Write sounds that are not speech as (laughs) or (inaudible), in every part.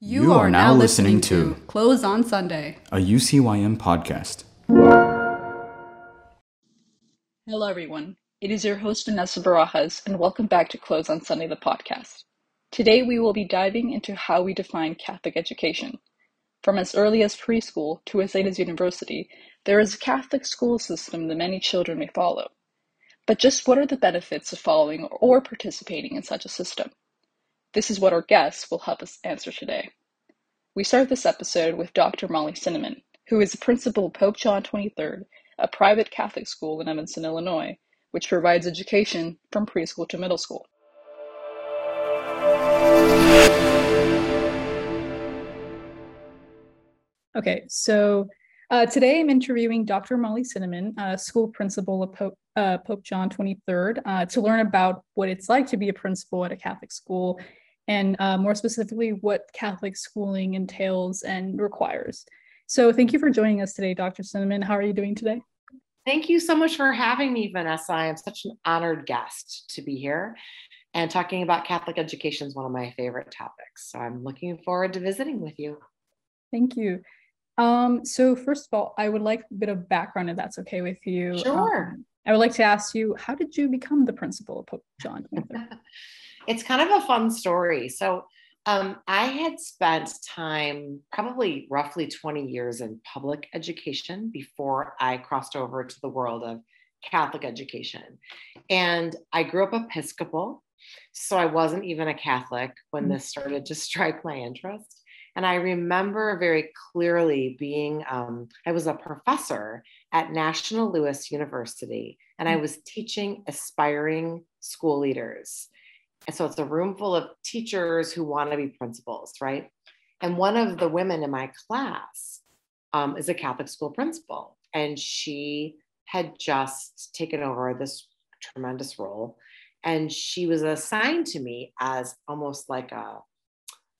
You, are, now listening to Close on Sunday. a UCYM podcast. Hello, everyone. It is your host, Vanessa Barajas, and welcome back to Close on Sunday, the podcast. Today, we will be diving into how we define Catholic education. From as early as preschool to as late as university, there is a Catholic school system that many children may follow. But just what are the benefits of following or participating in such a system? This is what our guests will help us answer today. We start this episode with Dr. Molly Cinnamon, who is the principal of Pope John XXIII, a private Catholic school in Evanston, Illinois, which provides education from preschool to middle school. Okay, so uh, today I'm interviewing Dr. Molly Cinnamon, uh, school principal of Pope, uh, Pope John 23rd, uh, to learn about what it's like to be a principal at a Catholic school and uh, more specifically what Catholic schooling entails and requires. So thank you for joining us today, Dr. Cinnamon. How are you doing today? Thank you so much for having me, Vanessa. I am such an honored guest to be here. And talking about Catholic education is one of my favorite topics. So I'm looking forward to visiting with you. Thank you. Um, so first of all, I would like a bit of background if that's okay with you. Sure. Um, I would like to ask you, how did you become the principal of Pope John? (laughs) it's kind of a fun story. So um, I had spent time, probably roughly 20 years in public education before I crossed over to the world of Catholic education. And I grew up Episcopal, so I wasn't even a Catholic when this started to (laughs) strike my interest. And I remember very clearly being, um, I was a professor at National Louis University, and I was teaching aspiring school leaders. And so it's a room full of teachers who want to be principals, right? And one of the women in my class um, is a Catholic school principal, and she had just taken over this tremendous role. And she was assigned to me as almost like a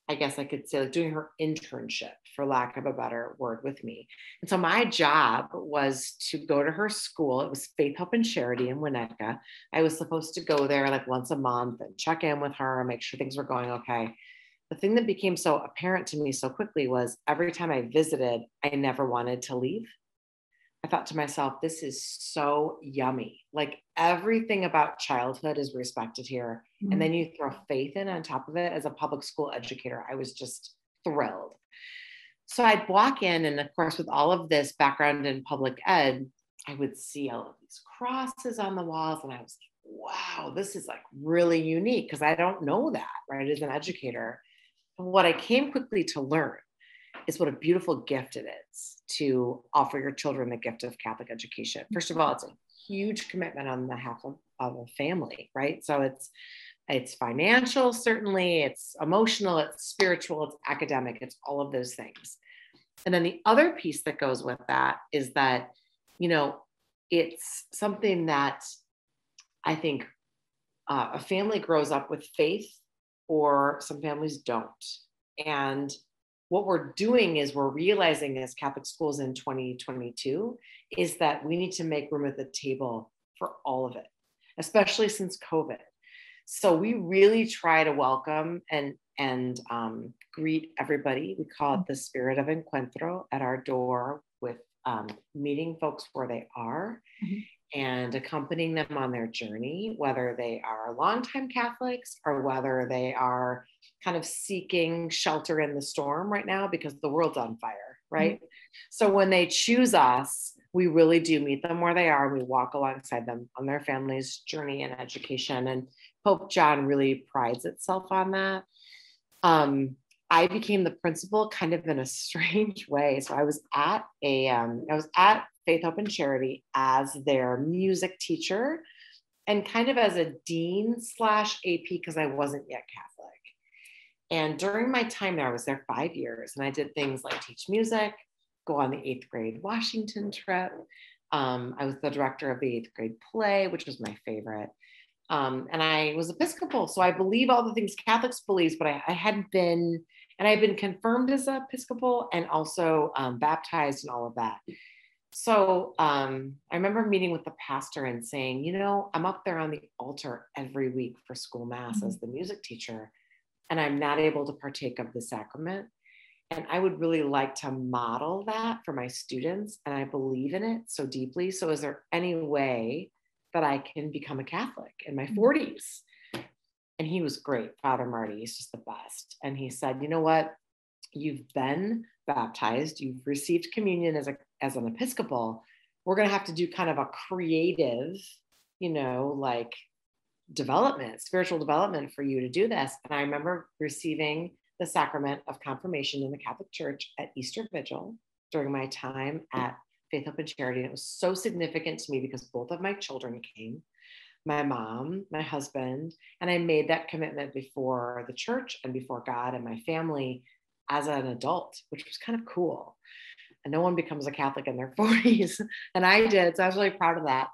I guess I could say, like doing her internship, for lack of a better word, with me. And so my job was to go to her school. It was Faith, Hope, and Charity in Winnetka. I was supposed to go there like once a month and check in with her and make sure things were going okay. The thing that became so apparent to me so quickly was every time I visited, I never wanted to leave. I thought to myself, this is so yummy. Like everything about childhood is respected here. Mm-hmm. And then you throw faith in on top of it as a public school educator. I was just thrilled. So I'd walk in, and of course, with all of this background in public ed, I would see all of these crosses on the walls, and I was like, wow, this is like really unique because I don't know that, right, as an educator. What I came quickly to learn is what a beautiful gift it is to offer your children the gift of Catholic education. First of all, it's a huge commitment on the behalf of, of a family, right? So it's it's financial, certainly, it's emotional, it's spiritual, it's academic, it's all of those things. And then the other piece that goes with that is that, you know, it's something that I think uh, a family grows up with faith, or some families don't. And what we're doing is we're realizing as Catholic schools in 2022 is that we need to make room at the table for all of it, especially since COVID. So we really try to welcome and and um, greet everybody. We call it the spirit of encuentro at our door with um, meeting folks where they are mm-hmm. and accompanying them on their journey, whether they are longtime Catholics or whether they are kind of seeking shelter in the storm right now because the world's on fire, right? Mm-hmm. So when they choose us, we really do meet them where they are. We walk alongside them on their family's journey and education. And Pope John really prides itself on that. Um, I became the principal kind of in a (laughs) strange way. So I was at a, um, I was at Faith, Hope, and Charity as their music teacher and kind of as a dean slash AP because I wasn't yet Catholic. And during my time there, I was there five years and I did things like teach music, go on the eighth grade Washington trip. Um, I was the director of the eighth grade play, which was my favorite. Um, and I was Episcopal. So I believe all the things Catholics believe, but I, I hadn't been, and I've been confirmed as Episcopal and also um, baptized and all of that. So um, I remember meeting with the pastor and saying, you know, I'm up there on the altar every week for school mass mm-hmm. as the music teacher and I'm not able to partake of the sacrament. And I would really like to model that for my students. And I believe in it so deeply. So, is there any way that I can become a Catholic in my mm-hmm. 40s? And he was great, Father Marty. He's just the best. And he said, You know what? You've been baptized, you've received communion as, a, as an Episcopal. We're going to have to do kind of a creative, you know, like development, spiritual development for you to do this. And I remember receiving the sacrament of confirmation in the Catholic Church at Easter Vigil during my time at Faith, Hope, and Charity. And it was so significant to me because both of my children came my mom, my husband, and I made that commitment before the church and before God and my family as an adult, which was kind of cool. And no one becomes a Catholic in their (laughs) 40s, and I did. So I was really proud of that.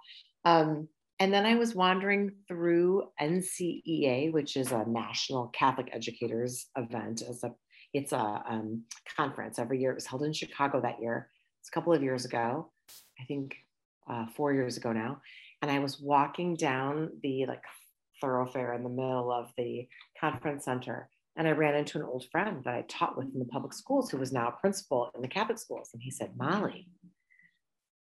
Um, and then I was wandering through NCEA, which is a national Catholic educators event. It's a it's a um, conference every year. It was held in Chicago that year. It's a couple of years ago, I think uh, four years ago now. And I was walking down the like thoroughfare in the middle of the conference center, and I ran into an old friend that I taught with in the public schools, who was now a principal in the Catholic schools. And he said, "Molly,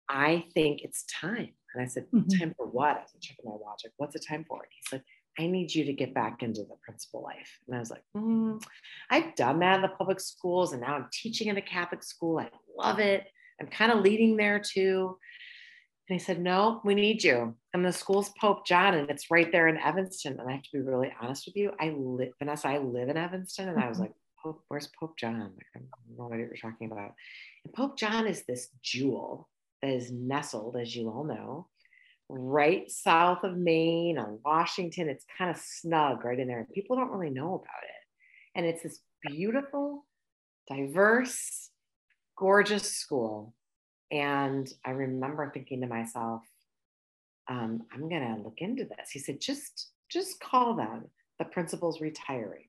I think it's time and I said, mm-hmm. time for what? I was checking my watch. Like, what's the time for? And he said, I need you to get back into the principal life. And I was like, mm, I've done that in the public schools and now I'm teaching in a Catholic school. I love it. I'm kind of leading there too. And he said, No, we need you. And the school's Pope John, and it's right there in Evanston. And I have to be really honest with you. I live, Vanessa, I live in Evanston. And I was mm-hmm. like, Pope, where's Pope John? Like, I don't know what you're talking about. And Pope John is this jewel that is nestled, as you all know, right south of Main on Washington. It's kind of snug right in there. People don't really know about it. And it's this beautiful, diverse, gorgeous school. And I remember thinking to myself, um, I'm gonna look into this. He said, just just call them. The principal's retiring.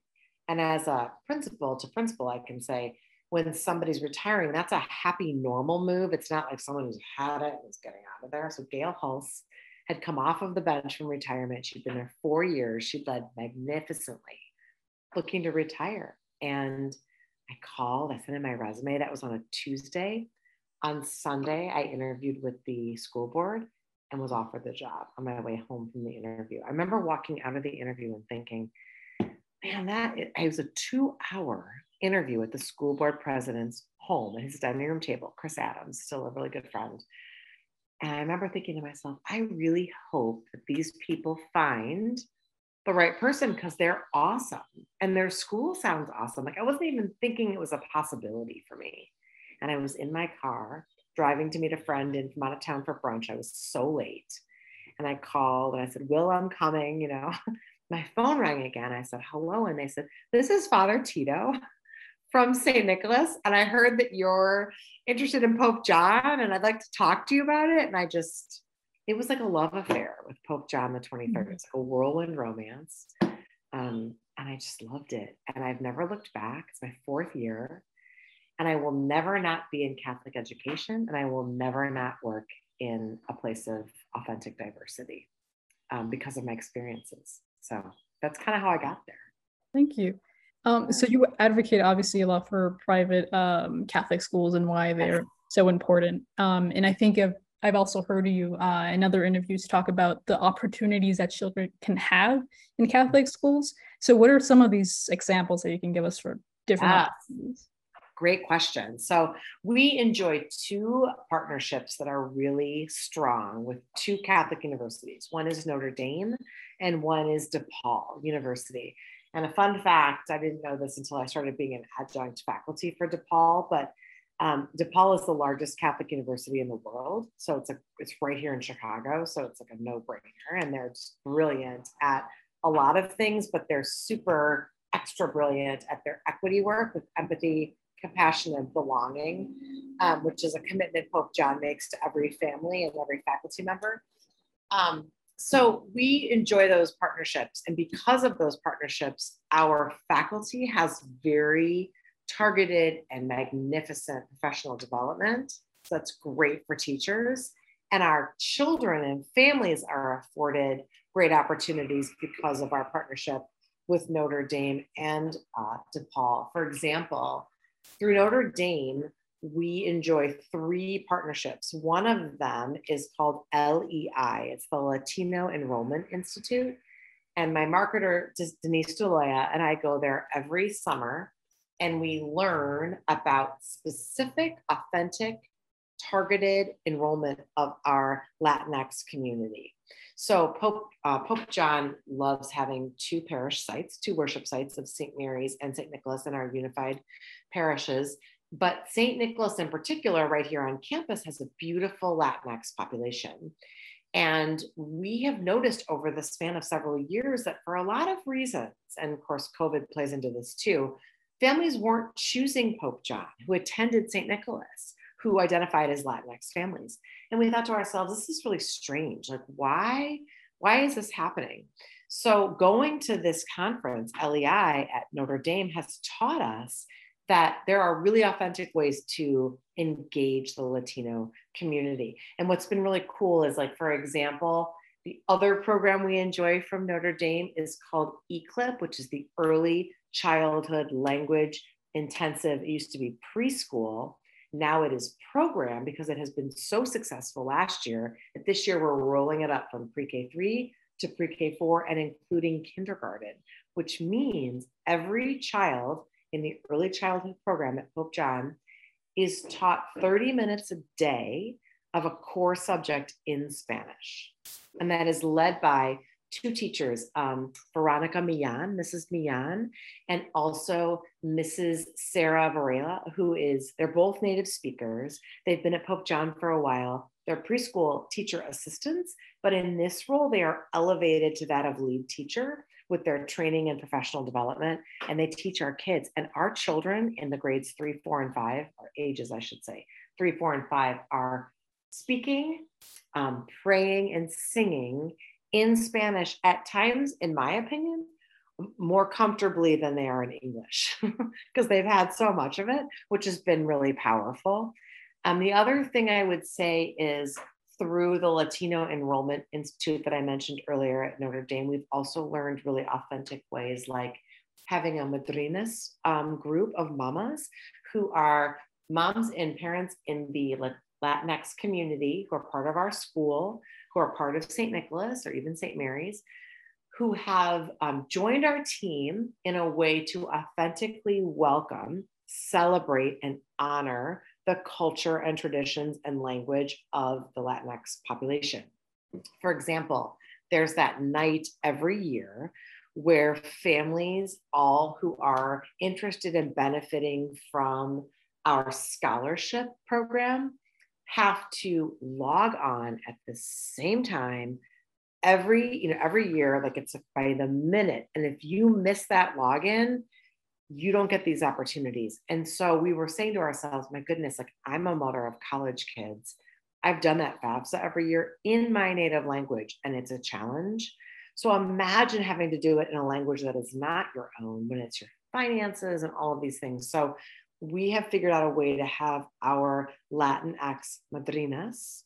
And as a principal to principal, I can say, when somebody's retiring, that's a happy, normal move. It's not like someone who's had it and is getting out of there. So Gail Hulse had come off of the bench from retirement. She'd been there four years. She'd led magnificently, looking to retire. And I called, I sent in my resume. That was on a Tuesday. On Sunday, I interviewed with the school board and was offered the job on my way home from the interview. I remember walking out of the interview and thinking, man, that it was a two hour interview at the school board president's home at his dining room table, Chris Adams, still a really good friend. And I remember thinking to myself, I really hope that these people find the right person because they're awesome and their school sounds awesome. Like I wasn't even thinking it was a possibility for me. And I was in my car driving to meet a friend in from out of town for brunch. I was so late. And I called and I said, Will, I'm coming, you know. (laughs) My phone rang again. I said, hello. And they said, This is Father Tito from St. Nicholas, and I heard that you're interested in Pope John, and I'd like to talk to you about it. And I just, it was like a love affair with Pope John the 23rd. Mm-hmm. It's like a whirlwind romance. Um, and I just loved it. And I've never looked back. It's my fourth year. And I will never not be in Catholic education, and I will never not work in a place of authentic diversity um, because of my experiences. So that's kind of how I got there. Thank you. Um, so you advocate obviously a lot for private um, Catholic schools and why they're so important. Um, and I think I've, I've also heard you uh, in other interviews talk about the opportunities that children can have in Catholic schools. So what are some of these examples that you can give us for different opportunities? Great question. So we enjoy two partnerships that are really strong with two Catholic universities. One is Notre Dame and one is DePaul University. And a fun fact, I didn't know this until I started being an adjunct faculty for DePaul, but um, DePaul is the largest Catholic university in the world. So it's a it's right here in Chicago. So it's like a no-brainer. And they're just brilliant at a lot of things, but they're super extra brilliant at their equity work with empathy, compassion, and belonging, um, which is a commitment Pope John makes to every family and every faculty member. Um, so we enjoy those partnerships. And because of those partnerships, our faculty has very targeted and magnificent professional development. So that's great for teachers. And our children and families are afforded great opportunities because of our partnership with Notre Dame and uh, DePaul. For example, through Notre Dame, we enjoy three partnerships. One of them is called LEI, it's the Latino Enrollment Institute. And my marketer, Denise Deloya, and I go there every summer and we learn about specific, authentic, targeted enrollment of our Latinx community. So Pope, uh, Pope John loves having two parish sites, two worship sites of St. Mary's and St. Nicholas in our unified parishes. But St. Nicholas in particular, right here on campus, has a beautiful Latinx population. And we have noticed over the span of several years that for a lot of reasons, and of course, COVID plays into this too, families weren't choosing Pope John, who attended St. Nicholas, who identified as Latinx families. And we thought to ourselves, this is really strange. Like, why? Why is this happening? So, going to this conference, LEI at Notre Dame, has taught us that there are really authentic ways to engage the Latino community. And what's been really cool is, like, for example, the other program we enjoy from Notre Dame is called ECLIP, which is the Early Childhood Language Intensive. It used to be preschool. Now it is program because it has been so successful last year that this year we're rolling it up from pre K 3 to pre K 4 and including kindergarten, which means every child in the early childhood program at Pope John is taught 30 minutes a day of a core subject in Spanish. And that is led by two teachers, um, Veronica Millan, Mrs. Millan, and also Mrs. Sarah Varela, who is, they're both native speakers. They've been at Pope John for a while. They're preschool teacher assistants, but in this role, they are elevated to that of lead teacher with their training and professional development. And they teach our kids and our children in the grades three, four, and five, or ages, I should say, three, four, and five are speaking, um, praying, and singing in Spanish at times, in my opinion, more comfortably than they are in English (laughs) because they've had so much of it, which has been really powerful. Um, the other thing I would say is through the Latino Enrollment Institute that I mentioned earlier at Notre Dame, we've also learned really authentic ways like having a madrinas um, group of mamas who are moms and parents in the Latinx community who are part of our school, who are part of St. Nicholas or even St. Mary's, who have um, joined our team in a way to authentically welcome, celebrate, and honor the culture and traditions and language of the Latinx population. For example, there's that night every year where families, all who are interested in benefiting from our scholarship program, have to log on at the same time every you know every year like it's by the minute and if you miss that login you don't get these opportunities. And so we were saying to ourselves, my goodness, like I'm a mother of college kids. I've done that FAFSA every year in my native language, and it's a challenge. So imagine having to do it in a language that is not your own when it's your finances and all of these things. So we have figured out a way to have our Latinx madrinas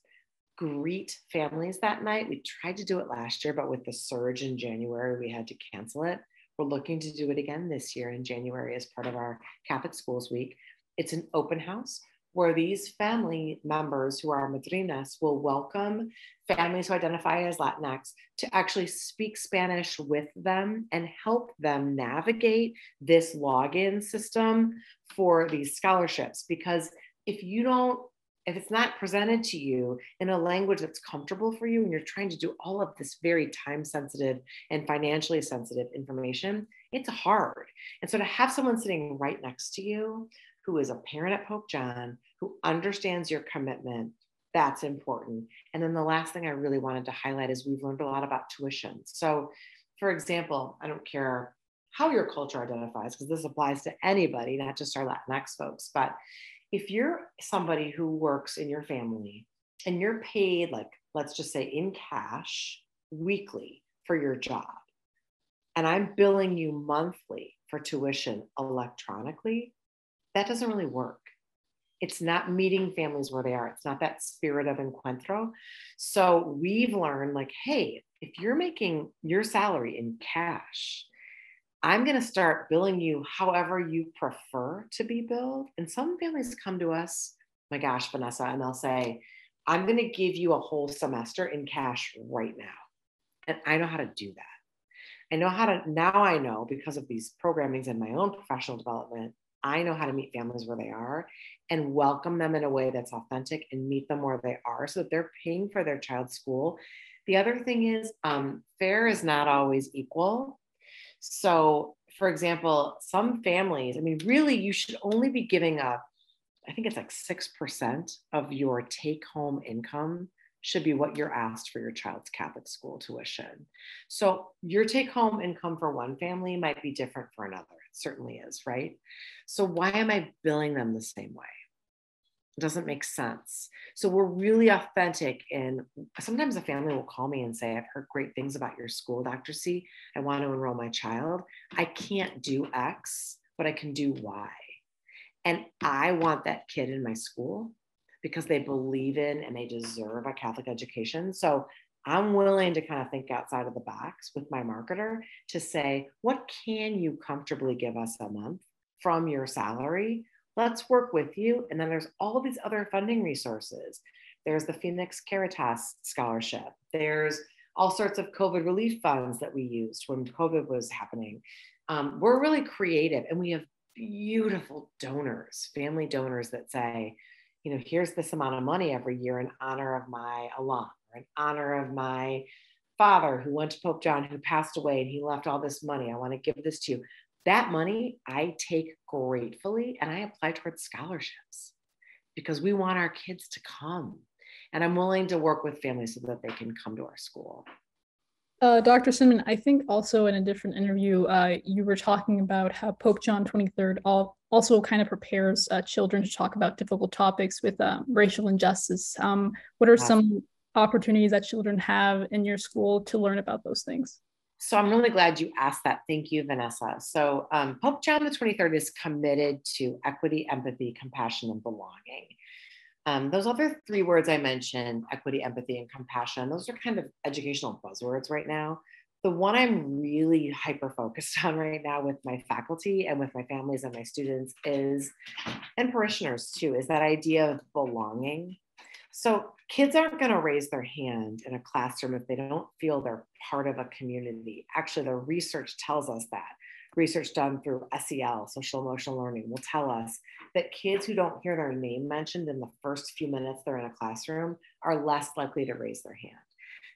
greet families that night. We tried to do it last year, but with the surge in January, we had to cancel it. We're looking to do it again this year in January as part of our Catholic Schools Week. It's an open house where these family members who are madrinas will welcome families who identify as Latinx to actually speak Spanish with them and help them navigate this login system for these scholarships. Because if you don't if it's not presented to you in a language that's comfortable for you and you're trying to do all of this very time sensitive and financially sensitive information, it's hard. And so to have someone sitting right next to you who is a parent at Pope John, who understands your commitment, that's important. And then the last thing I really wanted to highlight is we've learned a lot about tuition. So, for example, I don't care how your culture identifies, because this applies to anybody, not just our Latinx folks, but if you're somebody who works in your family and you're paid like let's just say in cash weekly for your job and i'm billing you monthly for tuition electronically that doesn't really work. It's not meeting families where they are. It's not that spirit of encuentro. So we've learned like hey if you're making your salary in cash I'm going to start billing you however you prefer to be billed. And some families come to us, my gosh, Vanessa, and they'll say, I'm going to give you a whole semester in cash right now. And I know how to do that. I know how to, now I know because of these programmings and my own professional development, I know how to meet families where they are and welcome them in a way that's authentic and meet them where they are so that they're paying for their child's school. The other thing is, um, fair is not always equal. So, for example, some families, I mean, really, you should only be giving up, I think it's like 6% of your take home income should be what you're asked for your child's Catholic school tuition. So your take home income for one family might be different for another. It certainly is, right? So why am I billing them the same way? Doesn't make sense. So we're really authentic. And sometimes a family will call me and say, I've heard great things about your school, Dr. C. I want to enroll my child. I can't do X, but I can do Y. And I want that kid in my school because they believe in and they deserve a Catholic education. So I'm willing to kind of think outside of the box with my marketer to say, what can you comfortably give us a month from your salary? Let's work with you. And then there's all these other funding resources. There's the Phoenix Caritas Scholarship. There's all sorts of COVID relief funds that we used when COVID was happening. Um, we're really creative and we have beautiful donors, family donors that say, you know, here's this amount of money every year in honor of my alum or in honor of my father who went to Pope John who passed away and he left all this money. I want to give this to you. That money I take gratefully and I apply towards scholarships because we want our kids to come. And I'm willing to work with families so that they can come to our school. Uh, Dr. Cinnamon, I think also in a different interview, uh, you were talking about how Pope John 23rd all, also kind of prepares uh, children to talk about difficult topics with uh, racial injustice. Um, what are some opportunities that children have in your school to learn about those things? So I'm really glad you asked that. Thank you, Vanessa. So um, Pope John the 23rd is committed to equity, empathy, compassion, and belonging. Um, those other three words I mentioned, equity, empathy, and compassion, those are kind of educational buzzwords right now. The one I'm really hyper focused (laughs) on right now with my faculty and with my families and my students is, and parishioners too, is that idea of belonging. So kids aren't going to raise their hand in a classroom if they don't feel they're part of a community. Actually, the research tells us that research done through SEL, social emotional learning, will tell us that kids who don't hear their name mentioned in the first few minutes they're in a classroom are less likely to raise their hand.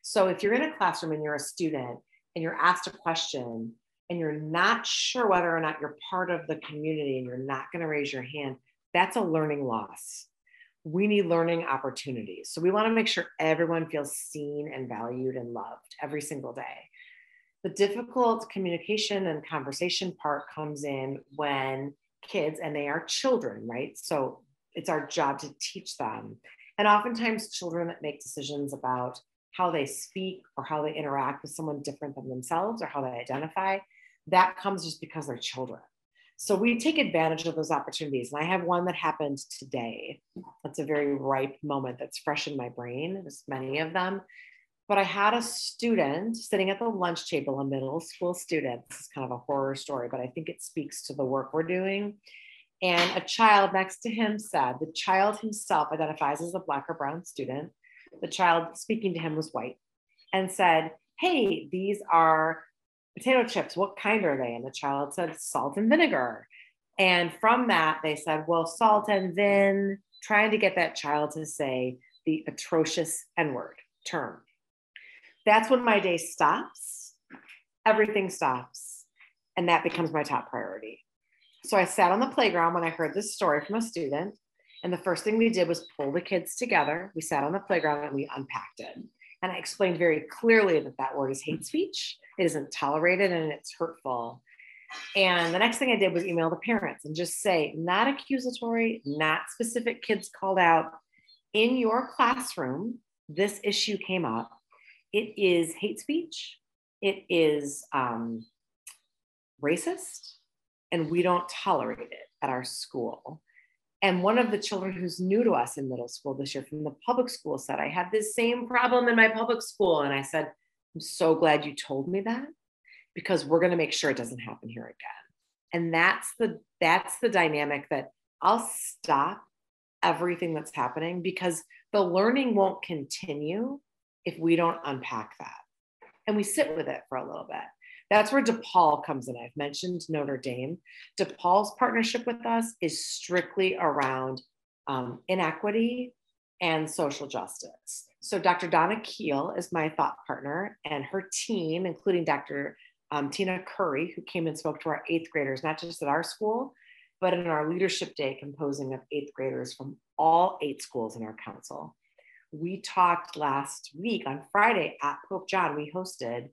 So if you're in a classroom and you're a student and you're asked a question and you're not sure whether or not you're part of the community and you're not going to raise your hand, that's a learning loss. We need learning opportunities. So we want to make sure everyone feels seen and valued and loved every single day. The difficult communication and conversation part comes in when kids, and they are children, right? So it's our job to teach them. And oftentimes, children that make decisions about how they speak or how they interact with someone different than themselves or how they identify, that comes just because they're children. So we take advantage of those opportunities. And I have one that happened today. That's a very ripe moment that's fresh in my brain. There's many of them. But I had a student sitting at the lunch table, a middle school student. This is kind of a horror story, but I think it speaks to the work we're doing. And a child next to him said, the child himself identifies as a black or brown student. The child speaking to him was white and said, Hey, these are potato chips. What kind are they? And the child said, Salt and vinegar. And from that, they said, Well, salt and vin, trying to get that child to say the atrocious N word term that's when my day stops. Everything stops. And that becomes my top priority. So I sat on the playground when I heard this story from a student. And the first thing we did was pull the kids together. We sat on the playground and we unpacked it. And I explained very clearly that that word is hate speech. It isn't tolerated and it's hurtful. And the next thing I did was email the parents and just say, not accusatory, not specific kids called out. In your classroom, this issue came up it is hate speech, it is um, racist, and we don't tolerate it at our school. And one of the children who's new to us in middle school this year from the public school said, I had this same problem in my public school. And I said, I'm so glad you told me that because we're going to make sure it doesn't happen here again. And that's the that's the dynamic that I'll stop everything that's happening because the learning won't continue if we don't unpack that. And we sit with it for a little bit. That's where DePaul comes in. I've mentioned Notre Dame. DePaul's partnership with us is strictly around um, inequity and social justice. So, Dr. Donna Keel is my thought partner, and her team, including Dr. Um, Tina Curry, who came and spoke to our eighth graders, not just at our school, but in our leadership day, composing of eighth graders from all eight schools in our council. We talked last week on Friday at Pope John. We hosted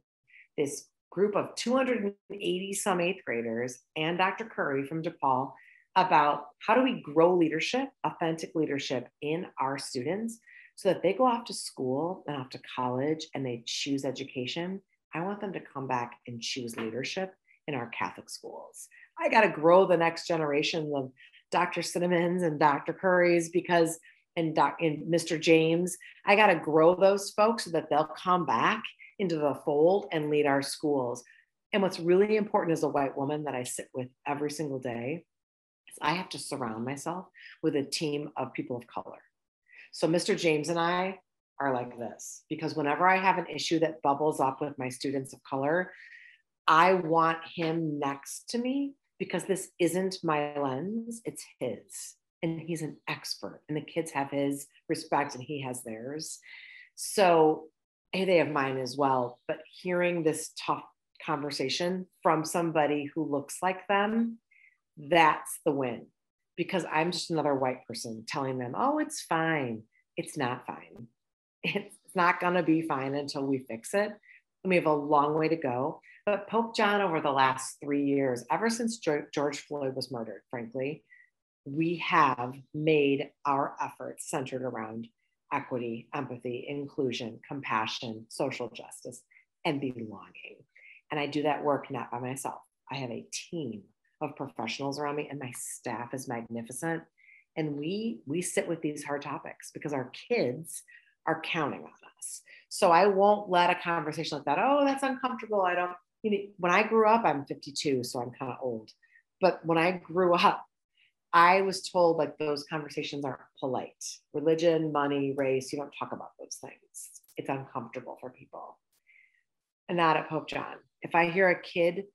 this group of 280 some eighth graders and Dr. Curry from DePaul about how do we grow leadership, authentic leadership in our students so that they go off to school and off to college and they choose education. I want them to come back and choose leadership in our Catholic schools. I got to grow the next generation of Dr. Cinnamons and Dr. Currys because and, Doc, and Mr. James, I got to grow those folks so that they'll come back into the fold and lead our schools. And what's really important as a white woman that I sit with every single day I have to surround myself with a team of people of color. So Mr. James and I are like this because whenever I have an issue that bubbles up with my students of color, I want him next to me because this isn't my lens, it's his. And he's an expert, and the kids have his respect and he has theirs. So hey, they have mine as well. But hearing this tough conversation from somebody who looks like them, that's the win. Because I'm just another white person telling them, oh, it's fine. It's not fine. (laughs) It's not going to be fine until we fix it. And we have a long way to go. But Pope John, over the last three years, ever since George Floyd was murdered, frankly, we have made our efforts centered around equity, empathy, inclusion, compassion, social justice, and belonging. And I do that work not by myself. I have a team of professionals around me, and my staff is magnificent. And we we sit with these hard topics because our kids are counting on us. So I won't let a conversation like that. Oh, that's uncomfortable. I don't you know, when I grew up, I'm 52, so I'm kind of old. But when I grew up, I was told like those conversations aren't polite. Religion, money, race, you don't talk about those things. It's uncomfortable for people. And not at Pope John. If I hear a kid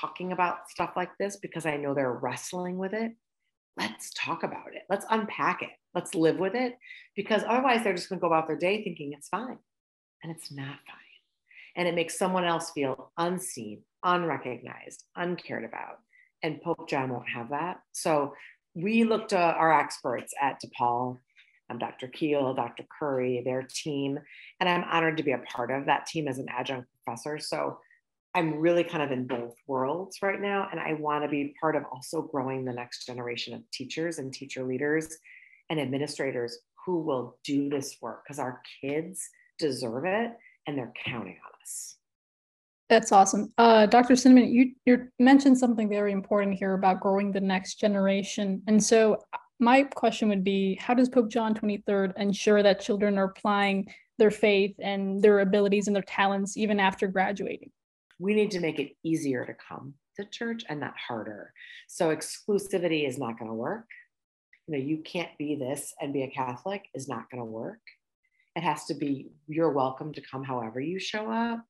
talking about stuff like this because I know they're wrestling with it, let's talk about it. Let's unpack it. Let's live with it because otherwise they're just going to go about their day thinking it's fine. And it's not fine and it makes someone else feel unseen, unrecognized, uncared about. And Pope John won't have that. So we looked at our experts at DePaul, um, Dr. Keel, Dr. Curry, their team, and I'm honored to be a part of that team as an adjunct professor. So I'm really kind of in both worlds right now, and I want to be part of also growing the next generation of teachers and teacher leaders and administrators who will do this work because our kids deserve it and they're counting on us. That's awesome. Uh, Dr. Cinnamon, you, you mentioned something very important here about growing the next generation. And so my question would be, how does Pope John 23rd ensure that children are applying their faith and their abilities and their talents even after graduating? We need to make it easier to come to church and not harder. So exclusivity is not going to work. You know, you can't be this and be a Catholic is not going to work. It has to be you're welcome to come however you show up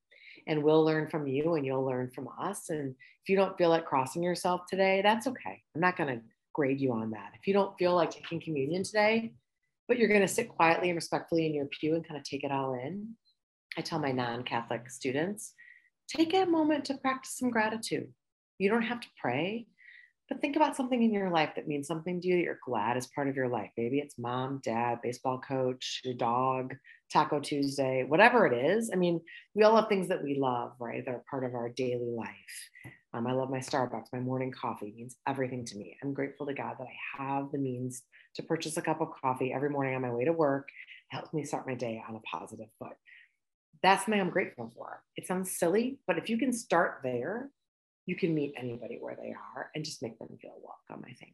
and we'll learn from you and you'll learn from us. And if you don't feel like crossing yourself today, that's okay. I'm not going to grade you on that. If you don't feel like taking communion today, but you're going to sit quietly and respectfully in your pew and kind of take it all in, I tell my non Catholic students take a moment to practice some gratitude. You don't have to pray, but think about something in your life that means something to you that you're glad is part of your life. Maybe it's mom, dad, baseball coach, your dog, Taco Tuesday, whatever it is. I mean, we all have things that we love, right? That are part of our daily life. Um, I love my Starbucks. My morning coffee means everything to me. I'm grateful to God that I have the means to purchase a cup of coffee every morning on my way to work. It helps me start my day on a positive foot. That's something I'm grateful for. It sounds silly, but if you can start there, you can meet anybody where they are and just make them feel welcome, I think.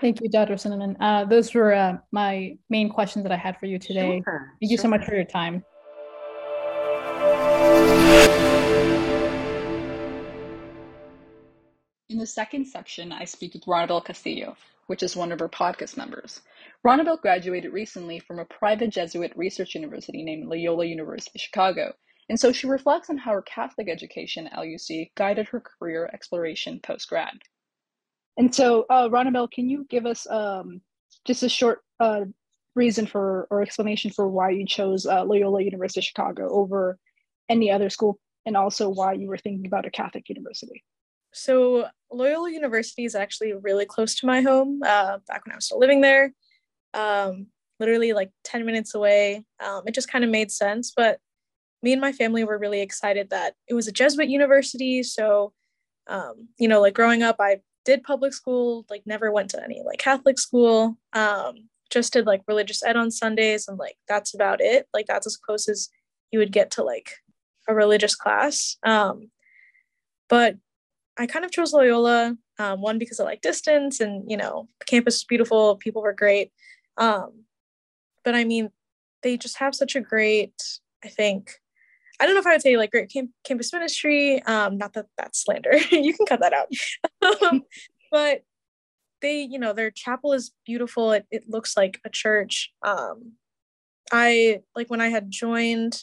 Thank you, Dr. Cinnamon. Uh, those were uh, my main questions that I had for you today. Sure, Thank you so much for your time. The second section, I speak with Ronabel Castillo, which is one of our podcast members. Ronabel graduated recently from a private Jesuit research university named Loyola University Chicago, and so she reflects on how her Catholic education at LUC guided her career exploration post grad. And so, uh, Ronabel, can you give us um, just a short uh, reason for or explanation for why you chose uh, Loyola University Chicago over any other school, and also why you were thinking about a Catholic university? So, Loyola University is actually really close to my home. Uh, back when I was still living there, um, literally like 10 minutes away. Um, it just kind of made sense. But me and my family were really excited that it was a Jesuit university. So, um, you know, like growing up, I did public school, like never went to any like Catholic school, um, just did like religious ed on Sundays. And like that's about it. Like that's as close as you would get to like a religious class. Um, but I kind of chose Loyola, um, one because I like distance and, you know, campus is beautiful, people were great. Um, but I mean, they just have such a great, I think, I don't know if I would say like great camp- campus ministry. Um, not that that's slander. (laughs) you can cut that out. Um, (laughs) but they, you know, their chapel is beautiful. It, it looks like a church. Um, I like when I had joined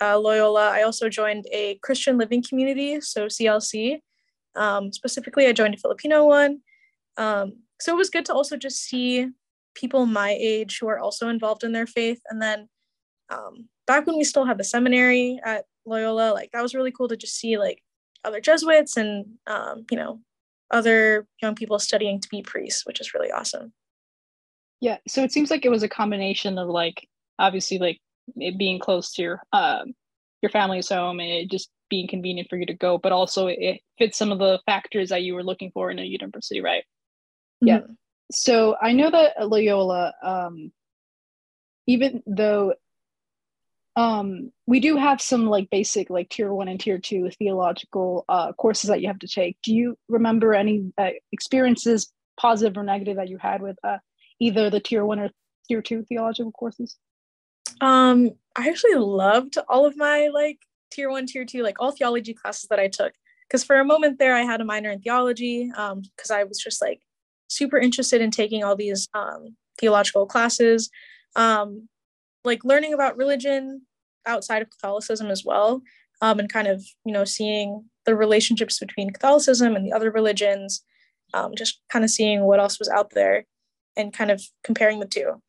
uh, Loyola, I also joined a Christian living community, so CLC. Um, specifically, I joined a Filipino one. Um, so it was good to also just see people my age who are also involved in their faith. And then um, back when we still had the seminary at Loyola, like that was really cool to just see like other Jesuits and um, you know other young people studying to be priests, which is really awesome. Yeah, so it seems like it was a combination of like obviously like being close to your um, your family's home and just being convenient for you to go, but also it fits some of the factors that you were looking for in a university, right? Mm-hmm. Yeah so I know that Loyola, um, even though um, we do have some like basic like tier one and tier two theological uh, courses that you have to take. Do you remember any uh, experiences, positive or negative, that you had with uh, either the tier one or tier two theological courses? Um, I actually loved all of my like tier one, tier two, like all theology classes that I took. Because for a moment there, I had a minor in theology because um, I was just like super interested in taking all these um, theological classes, um, like learning about religion outside of Catholicism as well, um, and kind of you know seeing the relationships between Catholicism and the other religions, um, just kind of seeing what else was out there, and kind of comparing the two.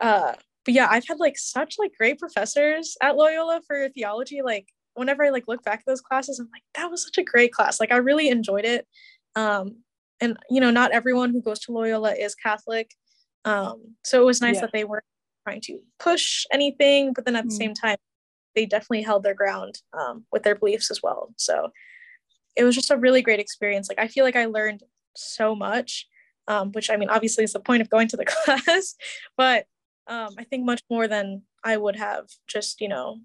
Uh, but yeah, I've had like such like great professors at Loyola for theology. Like whenever I like look back at those classes, I'm like, that was such a great class. Like I really enjoyed it. Um, and you know not everyone who goes to loyola is catholic um, so it was nice yeah. that they weren't trying to push anything but then at the mm. same time they definitely held their ground um, with their beliefs as well so it was just a really great experience like i feel like i learned so much um, which i mean obviously is the point of going to the (laughs) class but um, i think much more than i would have just you know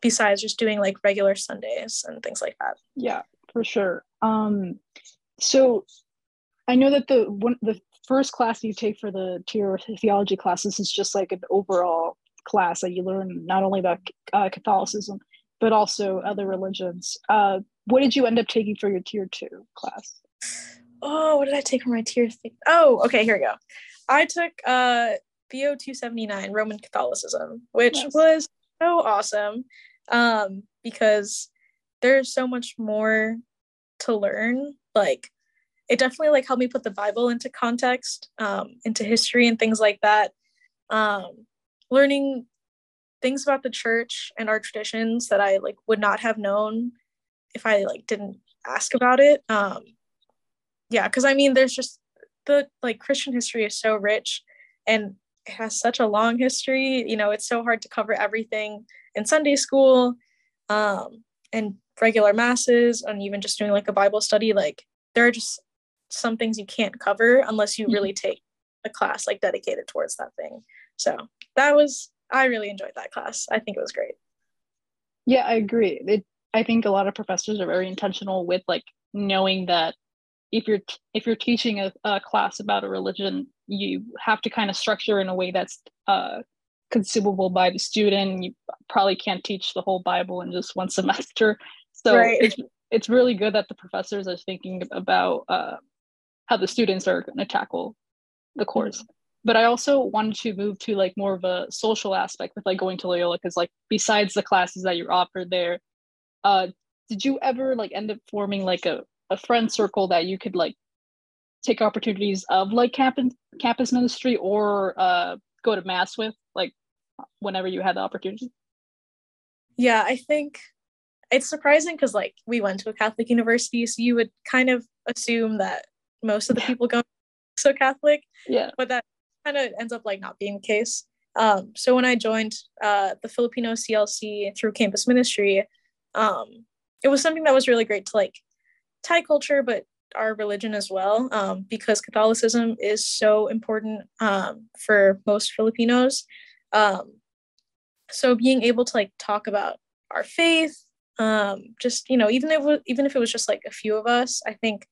besides just doing like regular sundays and things like that yeah for sure um so I know that the one the first class you take for the tier theology classes is just like an overall class that you learn not only about uh, Catholicism but also other religions. Uh, what did you end up taking for your tier two class? Oh, what did I take for my tier three? Oh, okay, here we go. I took uh, BO 279 Roman Catholicism, which yes. was so awesome um, because there's so much more to learn. Like it definitely like helped me put the Bible into context, um, into history and things like that. Um, learning things about the church and our traditions that I like would not have known if I like didn't ask about it. Um, yeah, because I mean, there's just the like Christian history is so rich and has such a long history. You know, it's so hard to cover everything in Sunday school um, and regular masses and even just doing like a Bible study. Like there are just some things you can't cover unless you really mm-hmm. take a class like dedicated towards that thing. So that was I really enjoyed that class. I think it was great. Yeah, I agree. It, I think a lot of professors are very intentional with like knowing that if you're if you're teaching a, a class about a religion, you have to kind of structure in a way that's uh, consumable by the student. You probably can't teach the whole Bible in just one (laughs) semester. So right. it's, it's really good that the professors are thinking about uh, how the students are going to tackle the course. Mm-hmm. But I also wanted to move to like more of a social aspect with like going to Loyola because like besides the classes that you're offered there, uh, did you ever like end up forming like a, a friend circle that you could like take opportunities of like campus campus ministry or uh, go to mass with like whenever you had the opportunity? Yeah, I think it's surprising because like we went to a Catholic university, so you would kind of assume that most of the people go (laughs) so Catholic. Yeah. But that kind of ends up like not being the case. Um, so when I joined uh, the Filipino CLC through campus ministry, um, it was something that was really great to like tie culture, but our religion as well, um, because Catholicism is so important um, for most Filipinos. Um, so being able to like talk about our faith, um, just you know, even if even if it was just like a few of us, I think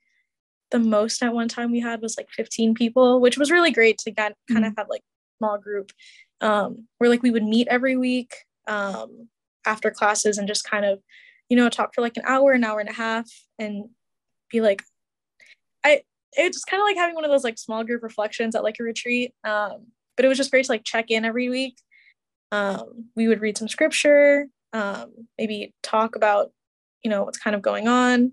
the most at one time we had was like 15 people, which was really great to get kind of mm-hmm. have like small group um, where like we would meet every week um, after classes and just kind of, you know, talk for like an hour, an hour and a half and be like, I, it's kind of like having one of those like small group reflections at like a retreat. Um, but it was just great to like check in every week. Um, we would read some scripture, um, maybe talk about, you know, what's kind of going on.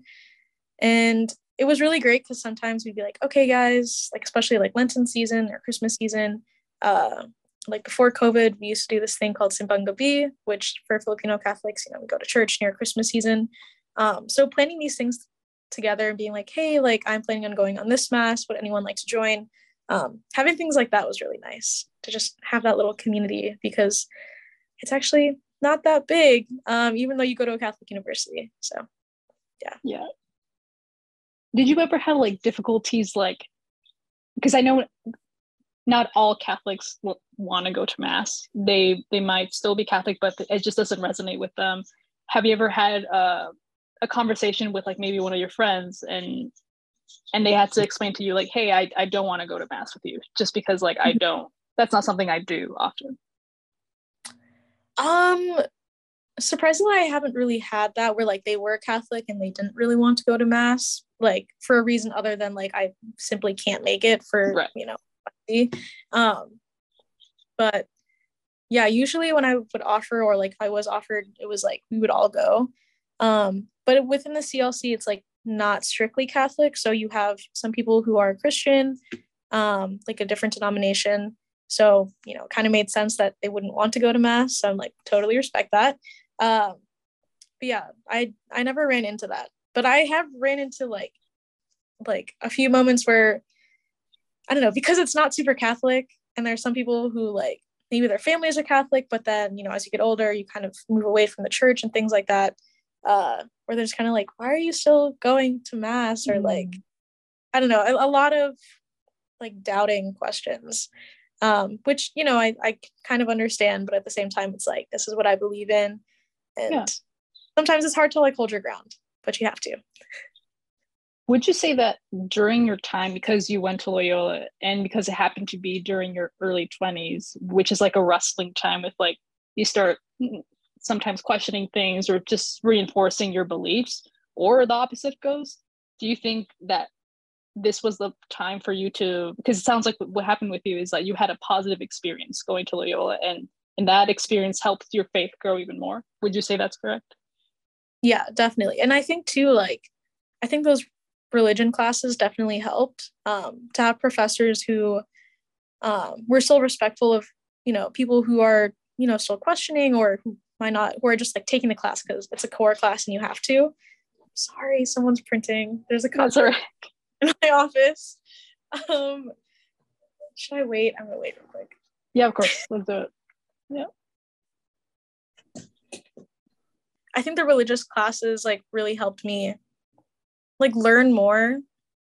And it was really great because sometimes we'd be like, okay, guys, like especially like Lenten season or Christmas season. Uh, like before COVID, we used to do this thing called Simbang Gabi, which for Filipino Catholics, you know, we go to church near Christmas season. Um, so planning these things together and being like, hey, like I'm planning on going on this mass. Would anyone like to join? Um, having things like that was really nice to just have that little community because it's actually not that big, um, even though you go to a Catholic university. So, yeah. Yeah did you ever have like difficulties like because i know not all catholics want to go to mass they they might still be catholic but it just doesn't resonate with them have you ever had a, a conversation with like maybe one of your friends and and they had to explain to you like hey i, I don't want to go to mass with you just because like i don't. That's not something i do often. Um surprisingly i haven't really had that where like they were catholic and they didn't really want to go to mass like for a reason other than like i simply can't make it for right. you know um but yeah usually when i would offer or like if i was offered it was like we would all go. Um but within the clc it's like not strictly catholic. So you have some people who are christian um like a different denomination. So you know kind of made sense that they wouldn't want to go to mass. So i'm like totally respect that. Um, but yeah, I I never ran into that, but I have ran into like like a few moments where I don't know because it's not super Catholic, and there's some people who like maybe their families are Catholic, but then you know as you get older, you kind of move away from the church and things like that. Uh, where they're just kind of like, why are you still going to mass? Or like, mm. I don't know, a, a lot of like doubting questions um, which you know I, I kind of understand but at the same time it's like this is what i believe in and yeah. sometimes it's hard to like hold your ground but you have to would you say that during your time because you went to loyola and because it happened to be during your early 20s which is like a wrestling time with like you start sometimes questioning things or just reinforcing your beliefs or the opposite goes do you think that this was the time for you to because it sounds like what happened with you is that you had a positive experience going to loyola and and that experience helped your faith grow even more. Would you say that's correct? Yeah definitely. And i think too like i think those religion classes definitely helped um, to have professors who um, were still respectful of you know people who are you know still questioning or who not? Who are just like taking the class because it's a core class and you have to. Sorry someone's printing. There's a concert right. (laughs) in my office. Um should i wait? I'm gonna wait real quick. Yeah of course. Let's do it. (laughs) Yeah. I think the religious classes like really helped me like learn more.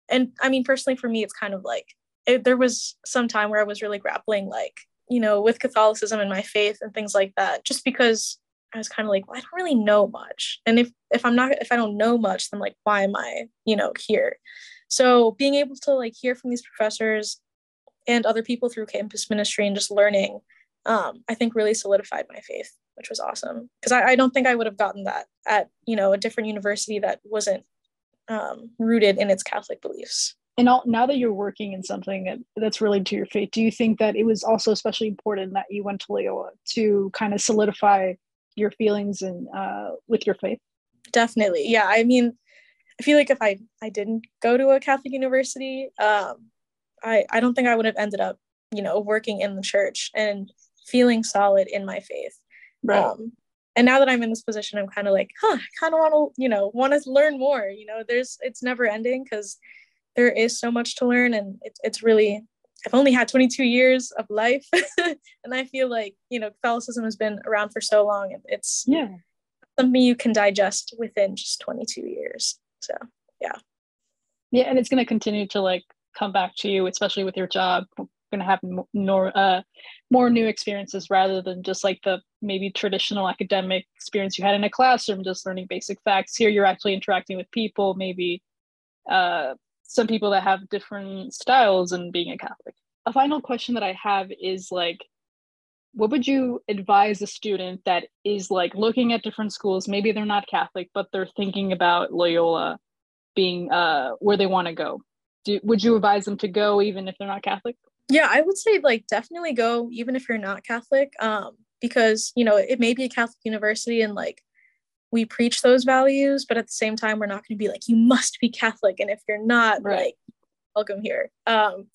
And I mean, personally, for me, it's kind of like it, there was some time where I was really grappling, like, you know, with Catholicism and my faith and things like that, just because I was kind of like, well, I don't really know much. And if if I'm not if I don't know much, then like why am I, you know, here? So being able to like hear from these professors and other people through campus ministry and just learning um, I think really solidified my faith, which was awesome. Because I, I, don't think I would have gotten that at you know a different university that wasn't um, rooted in its Catholic beliefs. And all, now that you're working in something that, that's related to your faith, do you think that it was also especially important that you went to Loyola to kind of solidify your feelings and uh, with your faith? Definitely, yeah. I mean, I feel like if I I didn't go to a Catholic university, um, I I don't think I would have ended up you know working in the church and feeling solid in my faith. Right. Um, and now that I'm in this position, I'm kind of like, huh, I kind of want to, you know, want to learn more. You know, there's, it's never ending because there is so much to learn, and it, it's really, I've only had 22 years of life, (laughs) and I feel like, you know, Catholicism has been around for so long, and it's yeah. something you can digest within just 22 years. So yeah, yeah, and it's going to continue to like come back to you, especially with your job. Going to have more uh, more new experiences rather than just like the maybe traditional academic experience you had in a classroom just learning basic facts. Here you're actually interacting with people maybe uh, some people that have different styles and being a catholic. A final question that i have is like what would you advise a student that is like looking at different schools? Maybe they're not catholic but they're thinking about loyola being uh, where they want to go. Do, would you advise them to go even if they're not catholic? Yeah i would say like definitely go even if you're not catholic um because you know it may be a catholic university and like we preach those values but at the same time we're not going to be like you must be catholic and if you're not right. like welcome here um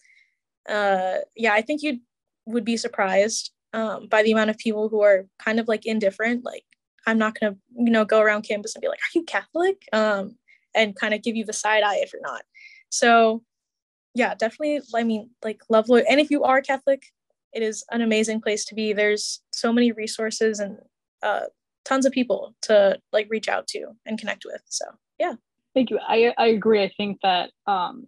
uh yeah i think you would be surprised um by the amount of people who are kind of like indifferent like i'm not going to you know go around campus and be like are you catholic um and kind of give you the side eye if you're not so yeah, definitely. I mean, like love. And if you are Catholic, it is an amazing place to be. There's so many resources and uh, tons of people to like reach out to and connect with. So yeah. Thank you. I I agree. I think that um,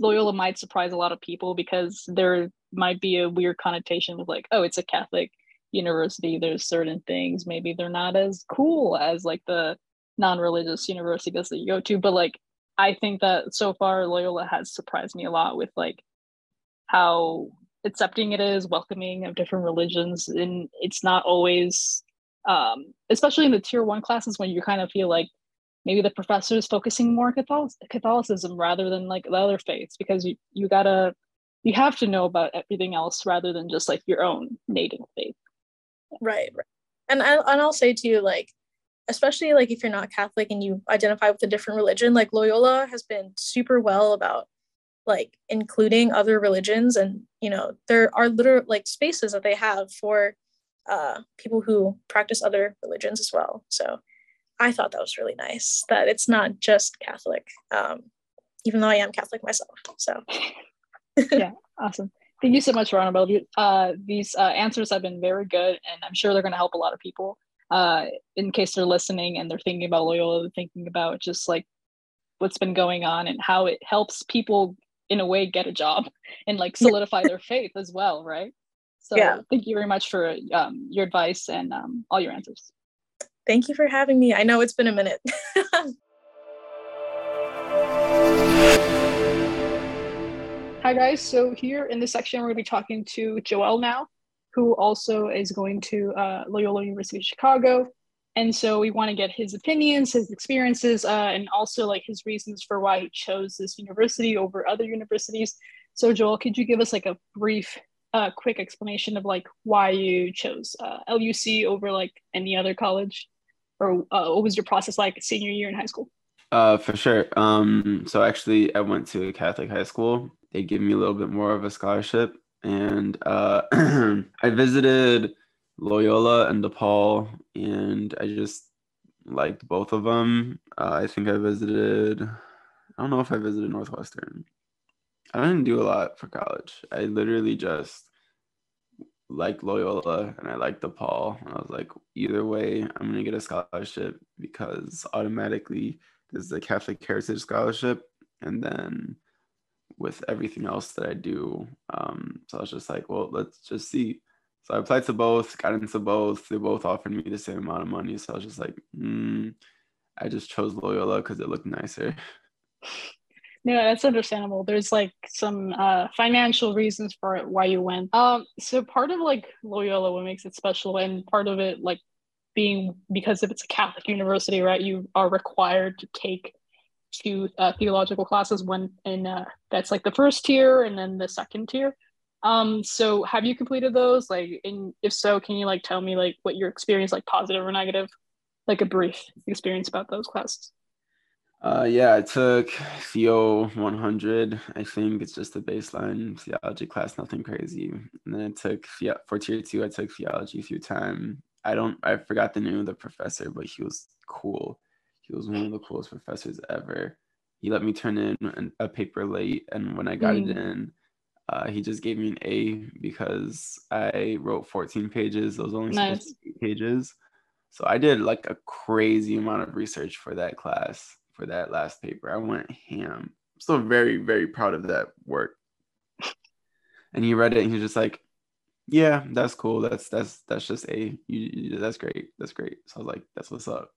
Loyola might surprise a lot of people because there might be a weird connotation with like, oh, it's a Catholic university. There's certain things maybe they're not as cool as like the non-religious universities that you go to, but like I think that so far Loyola has surprised me a lot with like how accepting it is, welcoming of different religions, and it's not always, um, especially in the tier one classes when you kind of feel like maybe the professor is focusing more Catholic- Catholicism rather than like the other faiths because you you gotta you have to know about everything else rather than just like your own native faith. Right, right. And I, and I'll say to you like especially like if you're not Catholic and you identify with a different religion, like Loyola has been super well about like including other religions and you know there are literal like spaces that they have for uh, people who practice other religions as well so i thought that was really nice that it's not just catholic um, even though i am catholic myself so (laughs) yeah awesome thank you so much Ronald. Uh, these uh, answers have been very good and i'm sure they're going to help a lot of people uh, in case they're listening and they're thinking about Loyola, they're thinking about just like what's been going on and how it helps people in a way get a job and like solidify (laughs) their faith as well, right? So yeah. thank you very much for um, your advice and um, all your answers. Thank you for having me. I know it's been a minute. (laughs) Hi guys, so here in this section we're going to be talking to Joel now who also is going to uh, Loyola University of Chicago. And so we want to get his opinions, his experiences, uh, and also like his reasons for why he chose this university over other universities. So Joel, could you give us like a brief, uh, quick explanation of like why you chose uh, LUC over like any other college, or uh, what was your process like senior year in high school? Uh, for sure. Um, so actually, I went to a Catholic high school. They gave me a little bit more of a scholarship, and uh, (clears throat) I visited Loyola and DePaul, and I just liked both of them. Uh, I think I visited. I don't know if I visited Northwestern. I didn't do a lot for college. I literally just like Loyola and I liked DePaul. I was like, either way, I'm gonna get a scholarship because automatically there's the Catholic Heritage Scholarship, and then with everything else that I do. Um, so I was just like, well, let's just see. So I applied to both, got into both. They both offered me the same amount of money. So I was just like, mm, I just chose Loyola because it looked nicer. (laughs) No, that's understandable. There's like some uh, financial reasons for it, why you went. Um, so part of like Loyola, what makes it special, and part of it like being because if it's a Catholic university, right, you are required to take two uh, theological classes. One in uh, that's like the first tier, and then the second tier. Um, so have you completed those? Like, and if so, can you like tell me like what your experience, like positive or negative, like a brief experience about those classes? Uh, yeah, I took Theo 100. I think it's just a baseline theology class, nothing crazy. And then I took for tier two, I took theology through time. I don't, I forgot the name of the professor, but he was cool. He was one of the coolest professors ever. He let me turn in a paper late, and when I got mm. it in, uh, he just gave me an A because I wrote 14 pages. Those only nice. pages. So I did like a crazy amount of research for that class for that last paper. I went ham. I'm still very, very proud of that work. And he read it and he was just like, Yeah, that's cool. That's that's that's just a you, that's great. That's great. So I was like, that's what's up.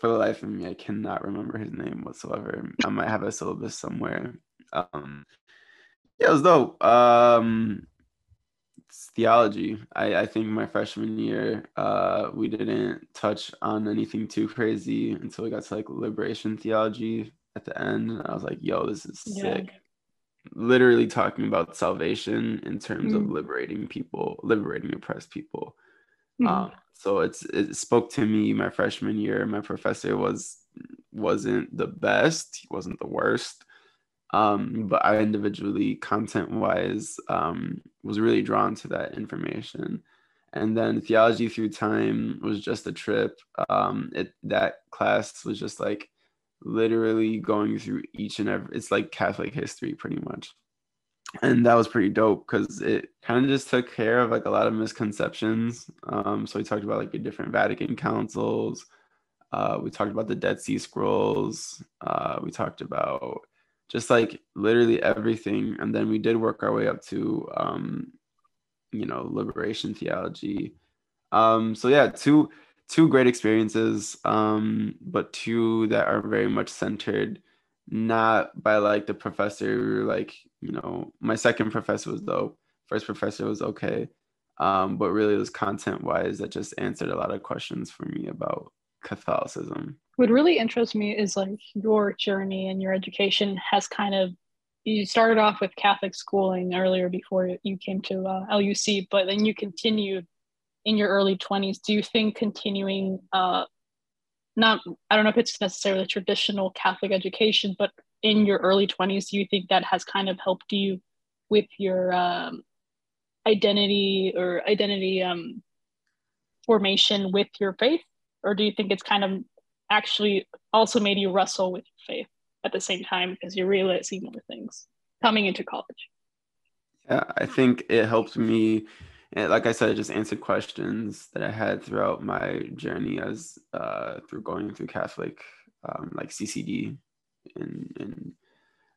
For the life of me, I cannot remember his name whatsoever. I might have a syllabus somewhere. Um yeah, it was dope. Um theology. I, I think my freshman year, uh, we didn't touch on anything too crazy until we got to like liberation theology at the end. And I was like, yo, this is yeah. sick. Literally talking about salvation in terms mm. of liberating people, liberating oppressed people. Mm. Um, so it's it spoke to me my freshman year. My professor was wasn't the best, he wasn't the worst um, but I individually, content wise, um, was really drawn to that information. And then theology through time was just a trip. Um, it that class was just like literally going through each and every. It's like Catholic history, pretty much, and that was pretty dope because it kind of just took care of like a lot of misconceptions. Um, so we talked about like the different Vatican councils. Uh, we talked about the Dead Sea Scrolls. Uh, we talked about just like literally everything. And then we did work our way up to um you know liberation theology. Um so yeah two two great experiences um but two that are very much centered not by like the professor like you know my second professor was dope. First professor was okay. Um but really it was content wise that just answered a lot of questions for me about catholicism what really interests me is like your journey and your education has kind of you started off with Catholic schooling earlier before you came to uh, LUC, but then you continued in your early 20s. Do you think continuing, uh, not, I don't know if it's necessarily traditional Catholic education, but in your early 20s, do you think that has kind of helped you with your um, identity or identity um, formation with your faith? Or do you think it's kind of actually also made you wrestle with your faith at the same time because you're realizing more things coming into college? Yeah, I think it helped me. Like I said, it just answered questions that I had throughout my journey as uh, through going through Catholic, um, like CCD, and and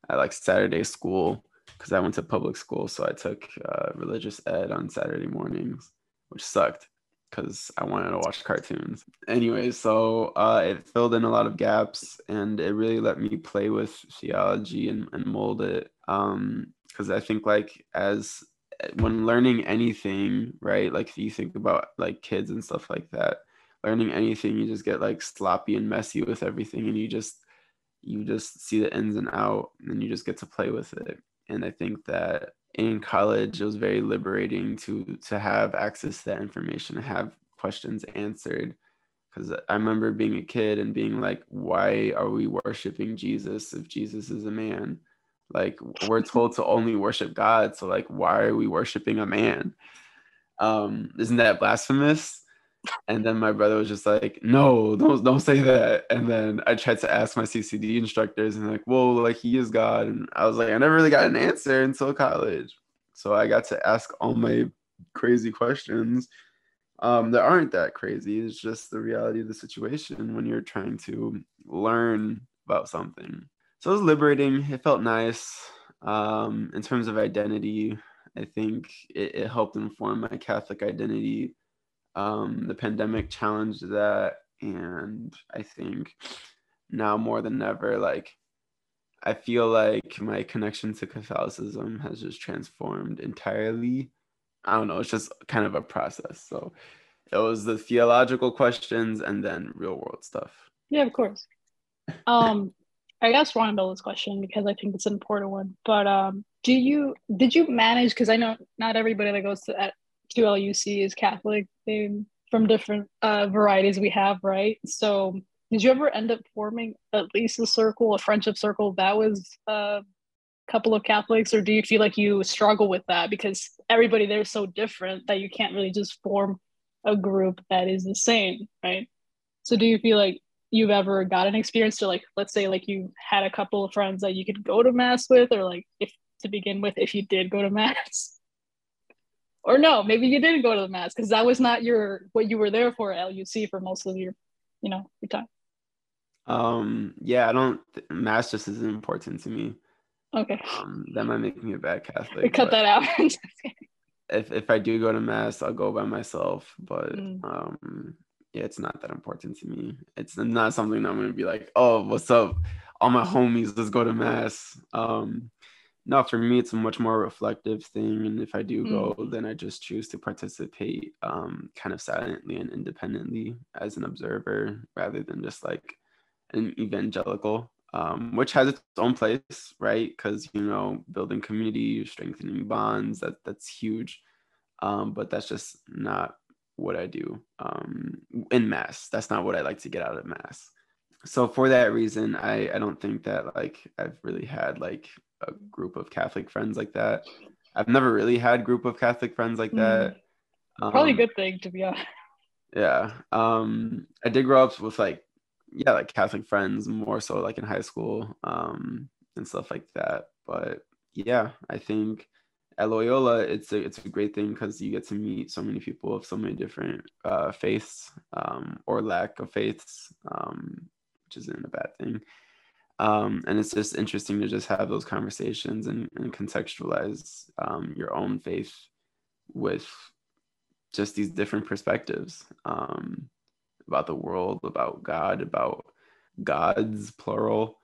I like Saturday school because I went to public school, so I took uh, religious ed on Saturday mornings, which sucked because I wanted to watch cartoons. Anyway, so uh, it filled in a lot of gaps and it really let me play with theology and, and mold it. Because um, I think, like, as when learning anything, right, like you think about like kids and stuff like that, learning anything, you just get like sloppy and messy with everything and you just you just see the ins and out and you just get to play with it and i think that in college it was very liberating to to have access to that information have questions answered. Because i remember being a kid and being like why are we worshiping jesus if jesus is a man? Like we're (laughs) told to only worship god so like why are we worshiping a man? Um isn't that blasphemous and then my brother was just like, no, don't don't say that. And then I tried to ask my CCD instructors and like, whoa, like he is God. And I was like, I never really got an answer until college. So I got to ask all my crazy questions um, that aren't that crazy. It's just the reality of the situation when you're trying to learn about something. So it was liberating. It felt nice. Um, in terms of identity, I think it, it helped inform my Catholic identity um, the pandemic challenged that, and I think now more than ever, like I feel like my connection to Catholicism has just transformed entirely. I don't know, it's just kind of a process. So it was the theological questions and then real world stuff. Yeah, of course. (laughs) Um, I guess Ron this question because I think it's an important one. But um, do you did you manage? Because I know not everybody that goes to at to LUC is Catholic. From different uh, varieties we have, right? So did you ever end up forming at least a circle, a friendship circle that was a couple of Catholics, or do you feel like you struggle with that because everybody there is so different that you can't really just form a group that is the same, right? So do you feel like you've ever got an experience to like, let's say like you had a couple of friends that you could go to mass with, or like if to begin with, if you did go to (laughs) mass? Or no, maybe you didn't go to the mass because that was not your what you were there for at LUC for most of your, you know, your time. Um, yeah, I don't. Mass just isn't important to me. Okay. Um, that might make me a bad Catholic. cut that out. (laughs) if if I do go to mass, I'll go by myself. But mm. um, yeah, it's not that important to me. It's not something that I'm gonna be like, oh, what's up, all my homies, let's go to mass. Um, no, for me, it's a much more reflective thing. And if I do go, mm. then I just choose to participate um, kind of silently and independently as an observer rather than just like an evangelical, um, which has its own place, right? Because you know, building community, strengthening bonds, that that's huge. Um, but that's just not what I do um, in mass. That's not what I like to get out of mass. So for that reason, I I don't think that like I've really had like a group of Catholic friends like that. I've never really had group of Catholic friends like that. Mm. Probably a good thing to be honest. Yeah. Um, I did grow up with like yeah, like Catholic friends more so like in high school um, and stuff like that. But yeah, I think at Loyola, it's a it's a great thing because you get to meet so many people of so many different uh, faiths um, or lack of faiths, um, which isn't a bad thing. Um, and it's just interesting to just have those conversations and, and contextualize um, your own faith with just these different perspectives. Um, about the world, about God, about gods plural.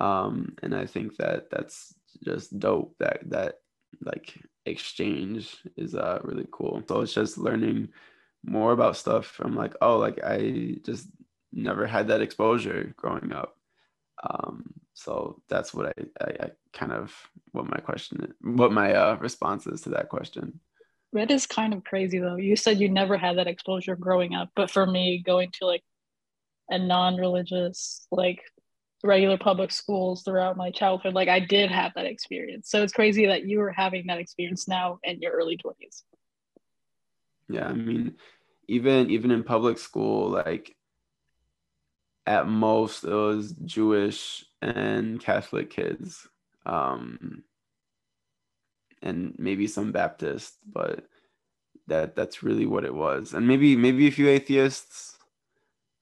Um, and I think that that's just dope. That that like exchange is uh really cool. So it's just learning more about stuff from like oh like I just never had that exposure growing up. Um, so that's what I, I, I kind of what my question what my uh, response is to that question. It is kind of crazy though. You said you never had that exposure growing up, but for me, going to like a non-religious, like regular public schools throughout my childhood, like I did have that experience. So it's crazy that you were having that experience now in your early twenties. Yeah, I mean, even even in public school, like at most it was Jewish and Catholic kids. Um, and maybe some Baptist, but that that's really what it was. And maybe maybe a few atheists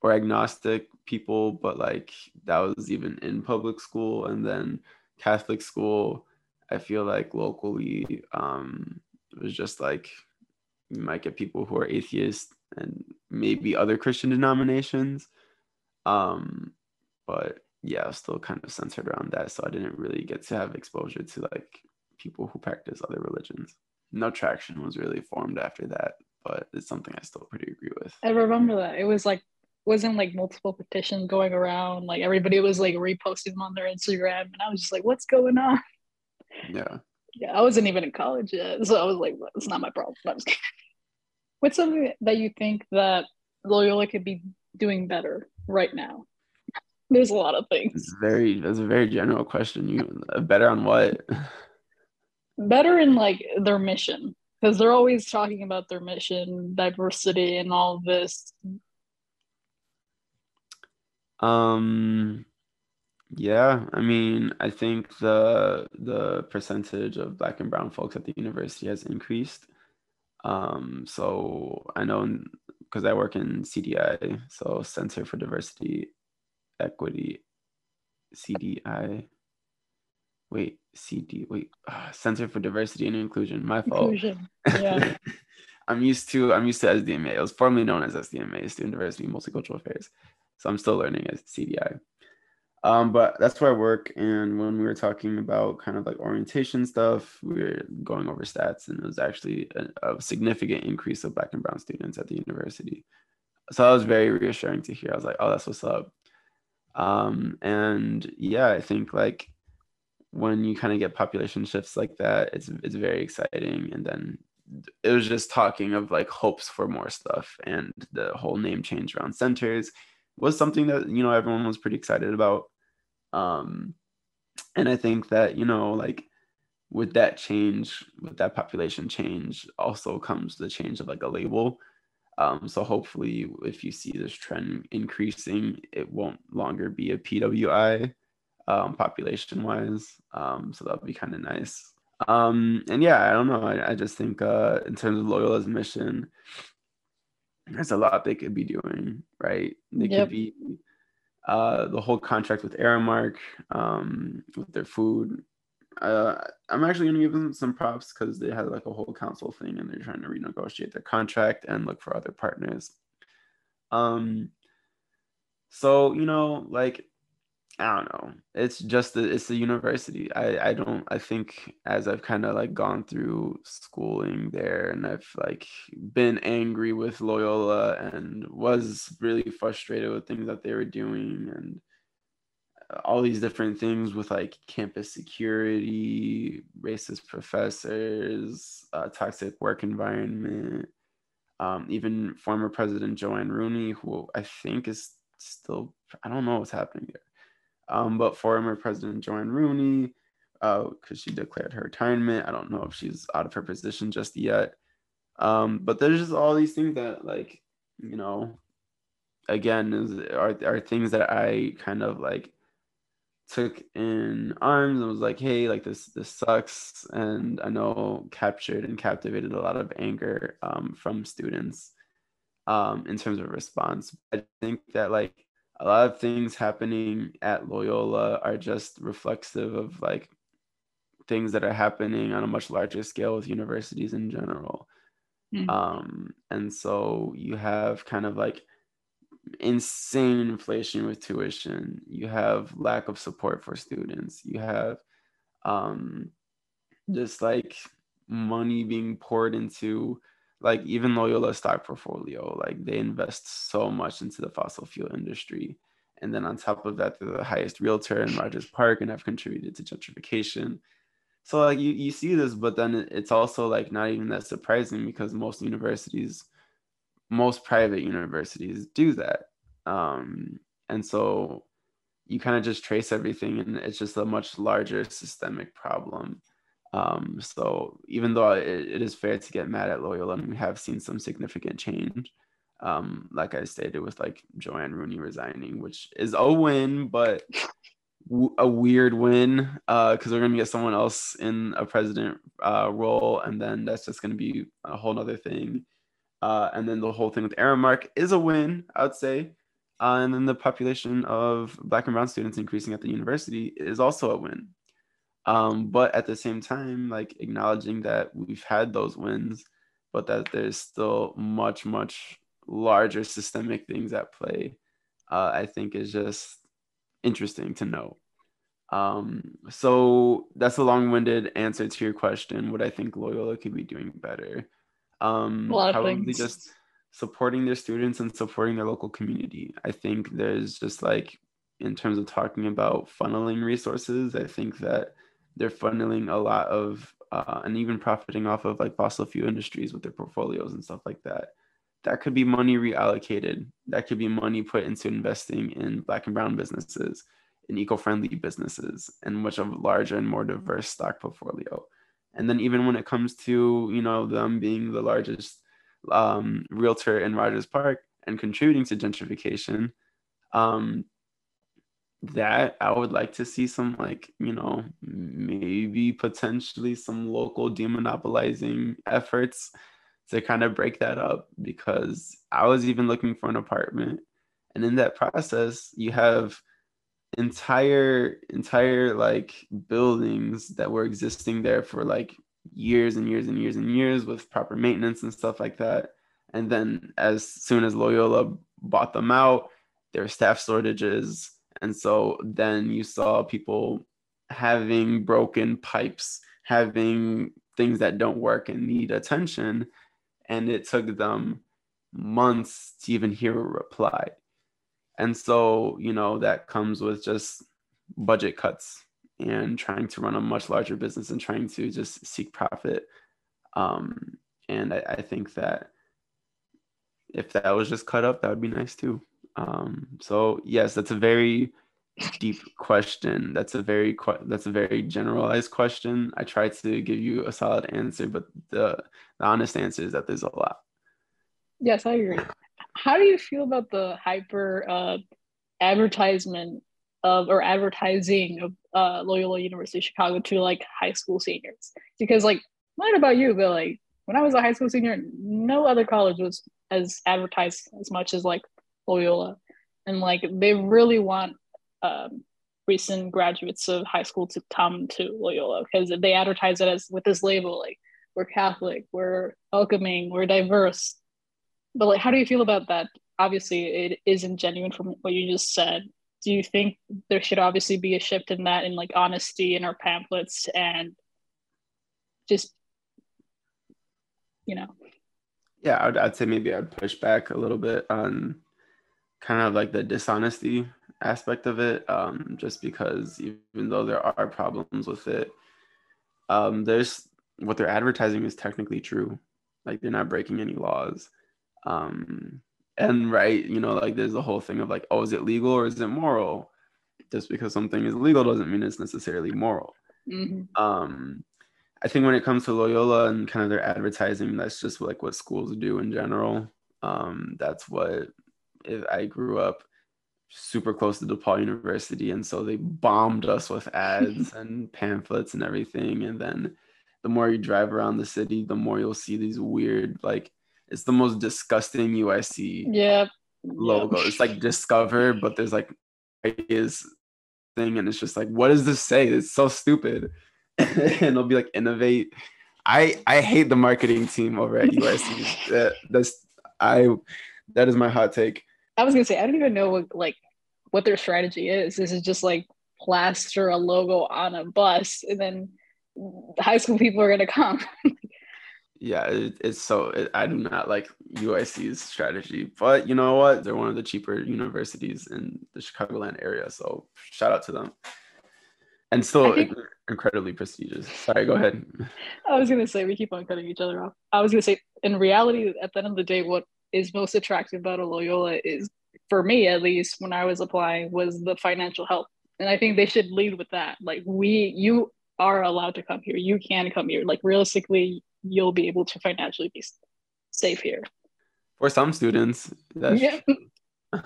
or agnostic people, but like that was even in public school and then Catholic school. I feel like locally um, it was just like you might get people who are atheists and maybe other Christian denominations. Um, but yeah, still kind of centered around that. So I didn't really get to have exposure to like people who practice other religions. No traction was really formed after that, but it's something I still pretty agree with. I remember that. It was like wasn't like multiple petitions going around. Like everybody was like reposting them on their Instagram, and I was just like, "What's going on?" Yeah. Yeah, I wasn't even in college yet, so I was like, "It's not my problem." (laughs) What's something that you think that Loyola could be doing better right now? There's a lot of things. It's very. That's a very general question. You better on what? better in like their mission because they're always talking about their mission, diversity, and all this. Um, yeah, I mean, I think the the percentage of Black and Brown folks at the university has increased. Um, so I know because I work in CDI, so Center for Diversity, Equity, CDI wait, CD, wait, uh, Center for Diversity and Inclusion. My fault. Inclusion. Yeah. (laughs) I'm used to I'm used to SDMA. It was formerly known as SDMA, Student Diversity and Multicultural Affairs. So I'm still learning as CDI. Um, but that's where I work. And when we were talking about kind of like orientation stuff, we were going over stats, and it was actually a, a significant increase of Black and Brown students at the university. So that was very reassuring to hear. I was like, oh, that's what's up. Um, and yeah, I think like when you kind of get population shifts like that, it's it's very exciting. And then it was just talking of like hopes for more stuff, and the whole name change around centers was something that you know everyone was pretty excited about um, and I think that, you know, like with that change, with that population change, also comes the change of like a label. Um, so hopefully, if you see this trend increasing, it won't longer be a PWI um, population wise. Um, so that'll be kind of nice. Um, and yeah, I don't know. I, I just think uh, in terms of Loyola's mission, there's a lot they could be doing, right? They yep. could be uh, the whole contract with Aramark, um, with their food. Uh, I'm actually going to give them some props because they had like a whole council thing and they're trying to renegotiate their contract and look for other partners. Um, so you know, like I don't know. It's just the, it's the university. I I don't I think as I've kind of like gone through schooling there and I've like been angry with Loyola and was really frustrated with things that they were doing and all these different things with like campus security, racist professors, uh, toxic work environment. Um, even former President Jo Ann Rooney, who I think is still I don't know what's happening there um, but former President Jo Ann Rooney, because uh, she declared her retirement. I don't know if she's out of her position just yet. Um, but there's just all these things that, like, you know, again, is, are, are things that I kind of like took in arms and was like, hey, like this this sucks. And I know captured and captivated a lot of anger um, from students um, in terms of response. I think that like a lot of things happening at Loyola are just reflexive of like things that are happening on a much larger scale with universities in general. Mm-hmm. Um, and so you have kind of like insane inflation with tuition, you have lack of support for students, you have um, just like money being poured into like even Loyola's stock portfolio, like they invest so much into the fossil fuel industry. And then on top of that, they're the highest realtor in Rogers Park and have contributed to gentrification. So like you, you see this, but then it's also like not even that surprising because most universities, most private universities do that. Um, and so you kind of just trace everything and it's just a much larger systemic problem. Um, so even though it, it is fair to get mad at Loyola, and we have seen some significant change, um, like I stated with like Jo Ann Rooney resigning, which is a win, but w- a weird win because uh, we're gonna get someone else in a president uh, role, and then that's just gonna be a whole other thing. Uh, and then the whole thing with Aramark is a win, I would say. Uh, and then the population of Black and Brown students increasing at the university is also a win um, but at the same time like acknowledging that we've had those wins but that there's still much much larger systemic things at play uh, i think is just interesting to know um, so that's a long-winded answer to your question what i think loyola could be doing better. Um, a lot of probably things. just supporting their students and supporting their local community. I think there's just like in terms of talking about funneling resources i think that they're funneling a lot of uh, and even profiting off of like fossil fuel industries with their portfolios and stuff like that. That could be money reallocated. That could be money put into investing in black and brown businesses, in eco-friendly businesses, and much of a larger and more diverse stock portfolio. And then even when it comes to you know them being the largest um, realtor in Rogers Park and contributing to gentrification, um, that I would like to see some like, you know, maybe potentially some local demonopolizing efforts to kind of break that up because I was even looking for an apartment. And in that process you have entire entire like buildings that were existing there for like years and years and years and years with proper maintenance and stuff like that. And then as soon as Loyola bought them out there were staff shortages And so then you saw people having broken pipes, having things that don't work and need attention. And it took them months to even hear a reply. And so, you know, that comes with just budget cuts and trying to run a much larger business and trying to just seek profit. Um, and I, I think that if that was just cut up, that would be nice too. Um, so yes, that's a very deep question. That's a very that's a very generalized question. I tried to give you a solid answer, but the, the honest answer is that there's a lot. Yes, I agree. How do you feel about the hyper uh, advertisement of or advertising of uh, Loyola University Chicago to like high school seniors? Because like, not about you, but like when I was a high school senior, no other college was as advertised as much as like Loyola, and like they really want um, recent graduates of high school to come to Loyola because they advertise it as with this label like we're Catholic, we're welcoming, we're diverse. But like, how do you feel about that? Obviously, it isn't genuine from what you just said. Do you think there should obviously be a shift in that, in like honesty in our pamphlets and just, you know? Yeah, I'd, I'd say maybe I'd push back a little bit on kind of like the dishonesty aspect of it um, just because even though there are problems with it um, there's what they're advertising is technically true. Like they're not breaking any laws. Um, and right you know like there's the whole thing of like oh is it legal or is it moral? Just because something is legal doesn't mean it's necessarily moral. Mm-hmm. um, i think when it comes to loyola and kind of their advertising that's just like what schools do in general. Um, that's what i grew up super close to DePaul University, and so they bombed us with ads (laughs) and pamphlets and everything. And then the more you drive around the city, the more you'll see these weird, like it's the most disgusting UIC yeah logo. It's like Discover, but there's like is thing, and it's just like, what does this say? It's so stupid. (laughs) and they'll be like innovate. I I hate the marketing team over at UIC. (laughs) that that's I that is my hot take. I was gonna say I don't even know what like what their strategy is. This is just like plaster a logo on a bus and then high school people are going to come. (laughs) yeah, it, it's so, it, I do not like UIC's strategy, but you know what? They're one of the cheaper universities in the Chicagoland area. So shout out to them. And still think, incredibly prestigious. Sorry, go ahead. (laughs) I was going to say, we keep on cutting each other off. I was going to say, in reality, at the end of the day, what is most attractive about a Loyola is for me at least when I was applying was the financial help. And I think they should lead with that. Like we you are allowed to come here. You can come here. Like realistically, you'll be able to financially be safe here. For some students, that's yeah. (laughs)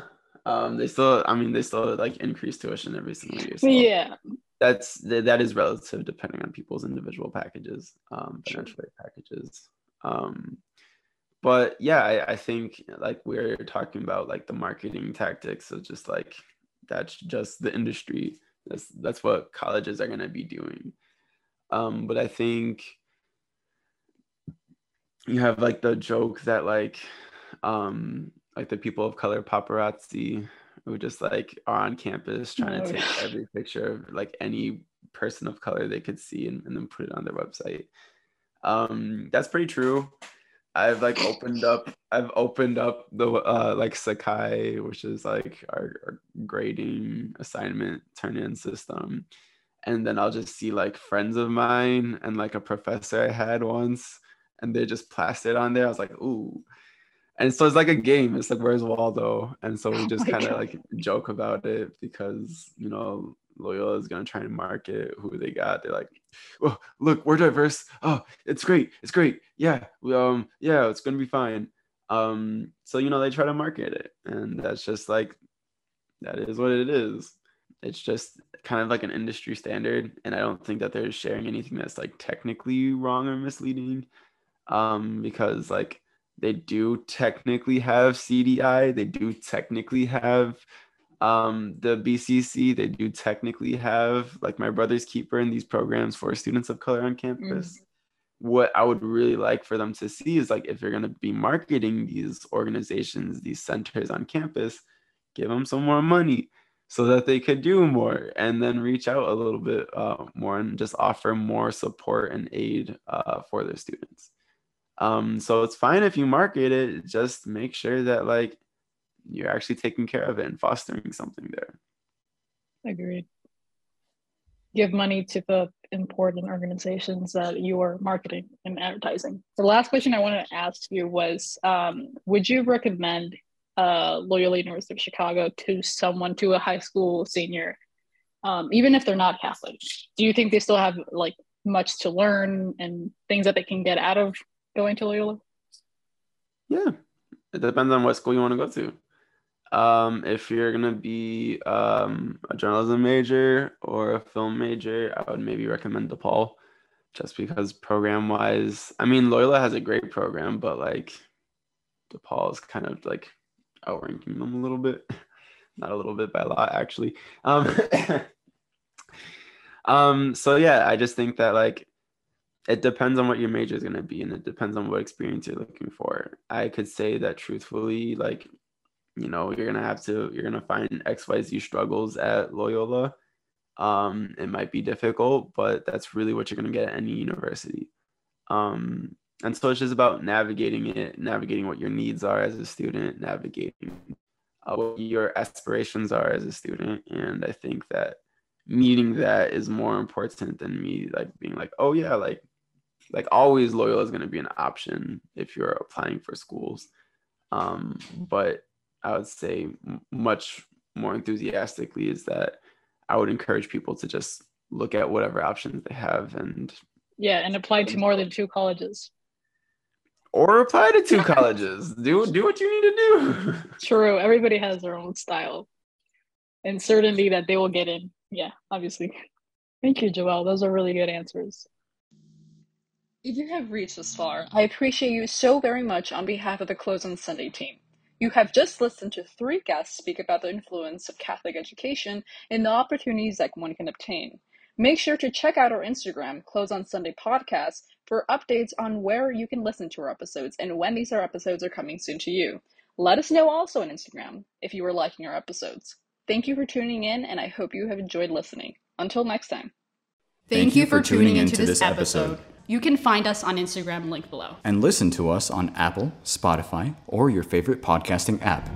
um they still I mean they still like increase tuition every single year. So yeah. That's that is relative depending on people's individual packages, um, financial sure. packages. Um, but yeah I, I think like we're talking about like the marketing tactics of just like that's just the industry. That's that's what colleges are going to be doing. Um but i think you have like the joke that like um like the people of color paparazzi who just like are on campus trying to take every picture of like any person of color they could see and, and then put it on their website. Um that's pretty true I've like opened up I've opened up the uh like Sakai, which is like our, our grading assignment turn-in system. And then I'll just see like friends of mine and like a professor I had once, and they just plastered on there. I was like, ooh. And so it's like a game. It's like, where's Waldo? And so we just oh kind of like joke about it because, you know, Loyola is gonna try and market who they got. They're like, well, look, we're diverse. Oh, it's great. It's great. Yeah, um, yeah, it's gonna be fine." Um, so you know they try to market it, and that's just like that is what it is. It's just kind of like an industry standard, and I don't think that they're sharing anything that's like technically wrong or misleading, um, because like they do technically have CDI, they do technically have um, the BCC, they do technically have like my brother's keeper in these programs for students of color on campus. Mm-hmm. What I would really like for them to see is like if you're going to be marketing these organizations, these centers on campus, give them some more money so that they could do more and then reach out a little bit uh, more and just offer more support and aid uh, for their students. Um, so it's fine if you market it, just make sure that like you're actually taking care of it and fostering something there. Agreed. Give money to the important organizations that you are marketing and advertising. The last question I wanted to ask you was um, Would you recommend uh, Loyola University of Chicago to someone, to a high school senior, um, even if they're not Catholic? Do you think they still have like much to learn and things that they can get out of going to Loyola? Yeah, it depends on what school you want to go to. Um, if you're gonna be um, a journalism major or a film major, I would maybe recommend DePaul, just because program wise, I mean Loyola has a great program, but like DePaul is kind of like outranking them a little bit, (laughs) not a little bit by a lot actually. Um, (laughs) um, so yeah, I just think that like it depends on what your major is to be and it depends on what experience you're looking for i could say that truthfully like you know you're gonna have to you're gonna find xyz struggles at loyola. Um it might be difficult but that's really what you're gonna get at any university. Um and so it's just about navigating it navigating what your needs are as a student navigating uh, what your aspirations are as a student. And i think that meeting that is more important than me like being like oh yeah like like always loyola is going to be an option if you're applying for schools. Um but I would say much more enthusiastically is that I would encourage people to just look at whatever options they have and yeah, and apply to more than two colleges. Or apply to two (laughs) colleges. Do do what you need to do. (laughs) True. Everybody has their own style and certainty that they will get in. Yeah, obviously. Thank you, Joelle. Those are really good answers. If you have reached this far, I appreciate you so very much on behalf of the Close on Sunday team. You have just listened to three guests speak about the influence of Catholic education and the opportunities that one can obtain. Make sure to check out our Instagram, Close on Sunday Podcast, for updates on where you can listen to our episodes and when these episodes are coming soon to you. Let us know also on Instagram if you are liking our episodes. Thank you for tuning in, and I hope you have enjoyed listening. Until next time. Thank, Thank you for tuning into this episode. episode. You can find us on Instagram, link below. And listen to us on Apple, Spotify, or your favorite podcasting app.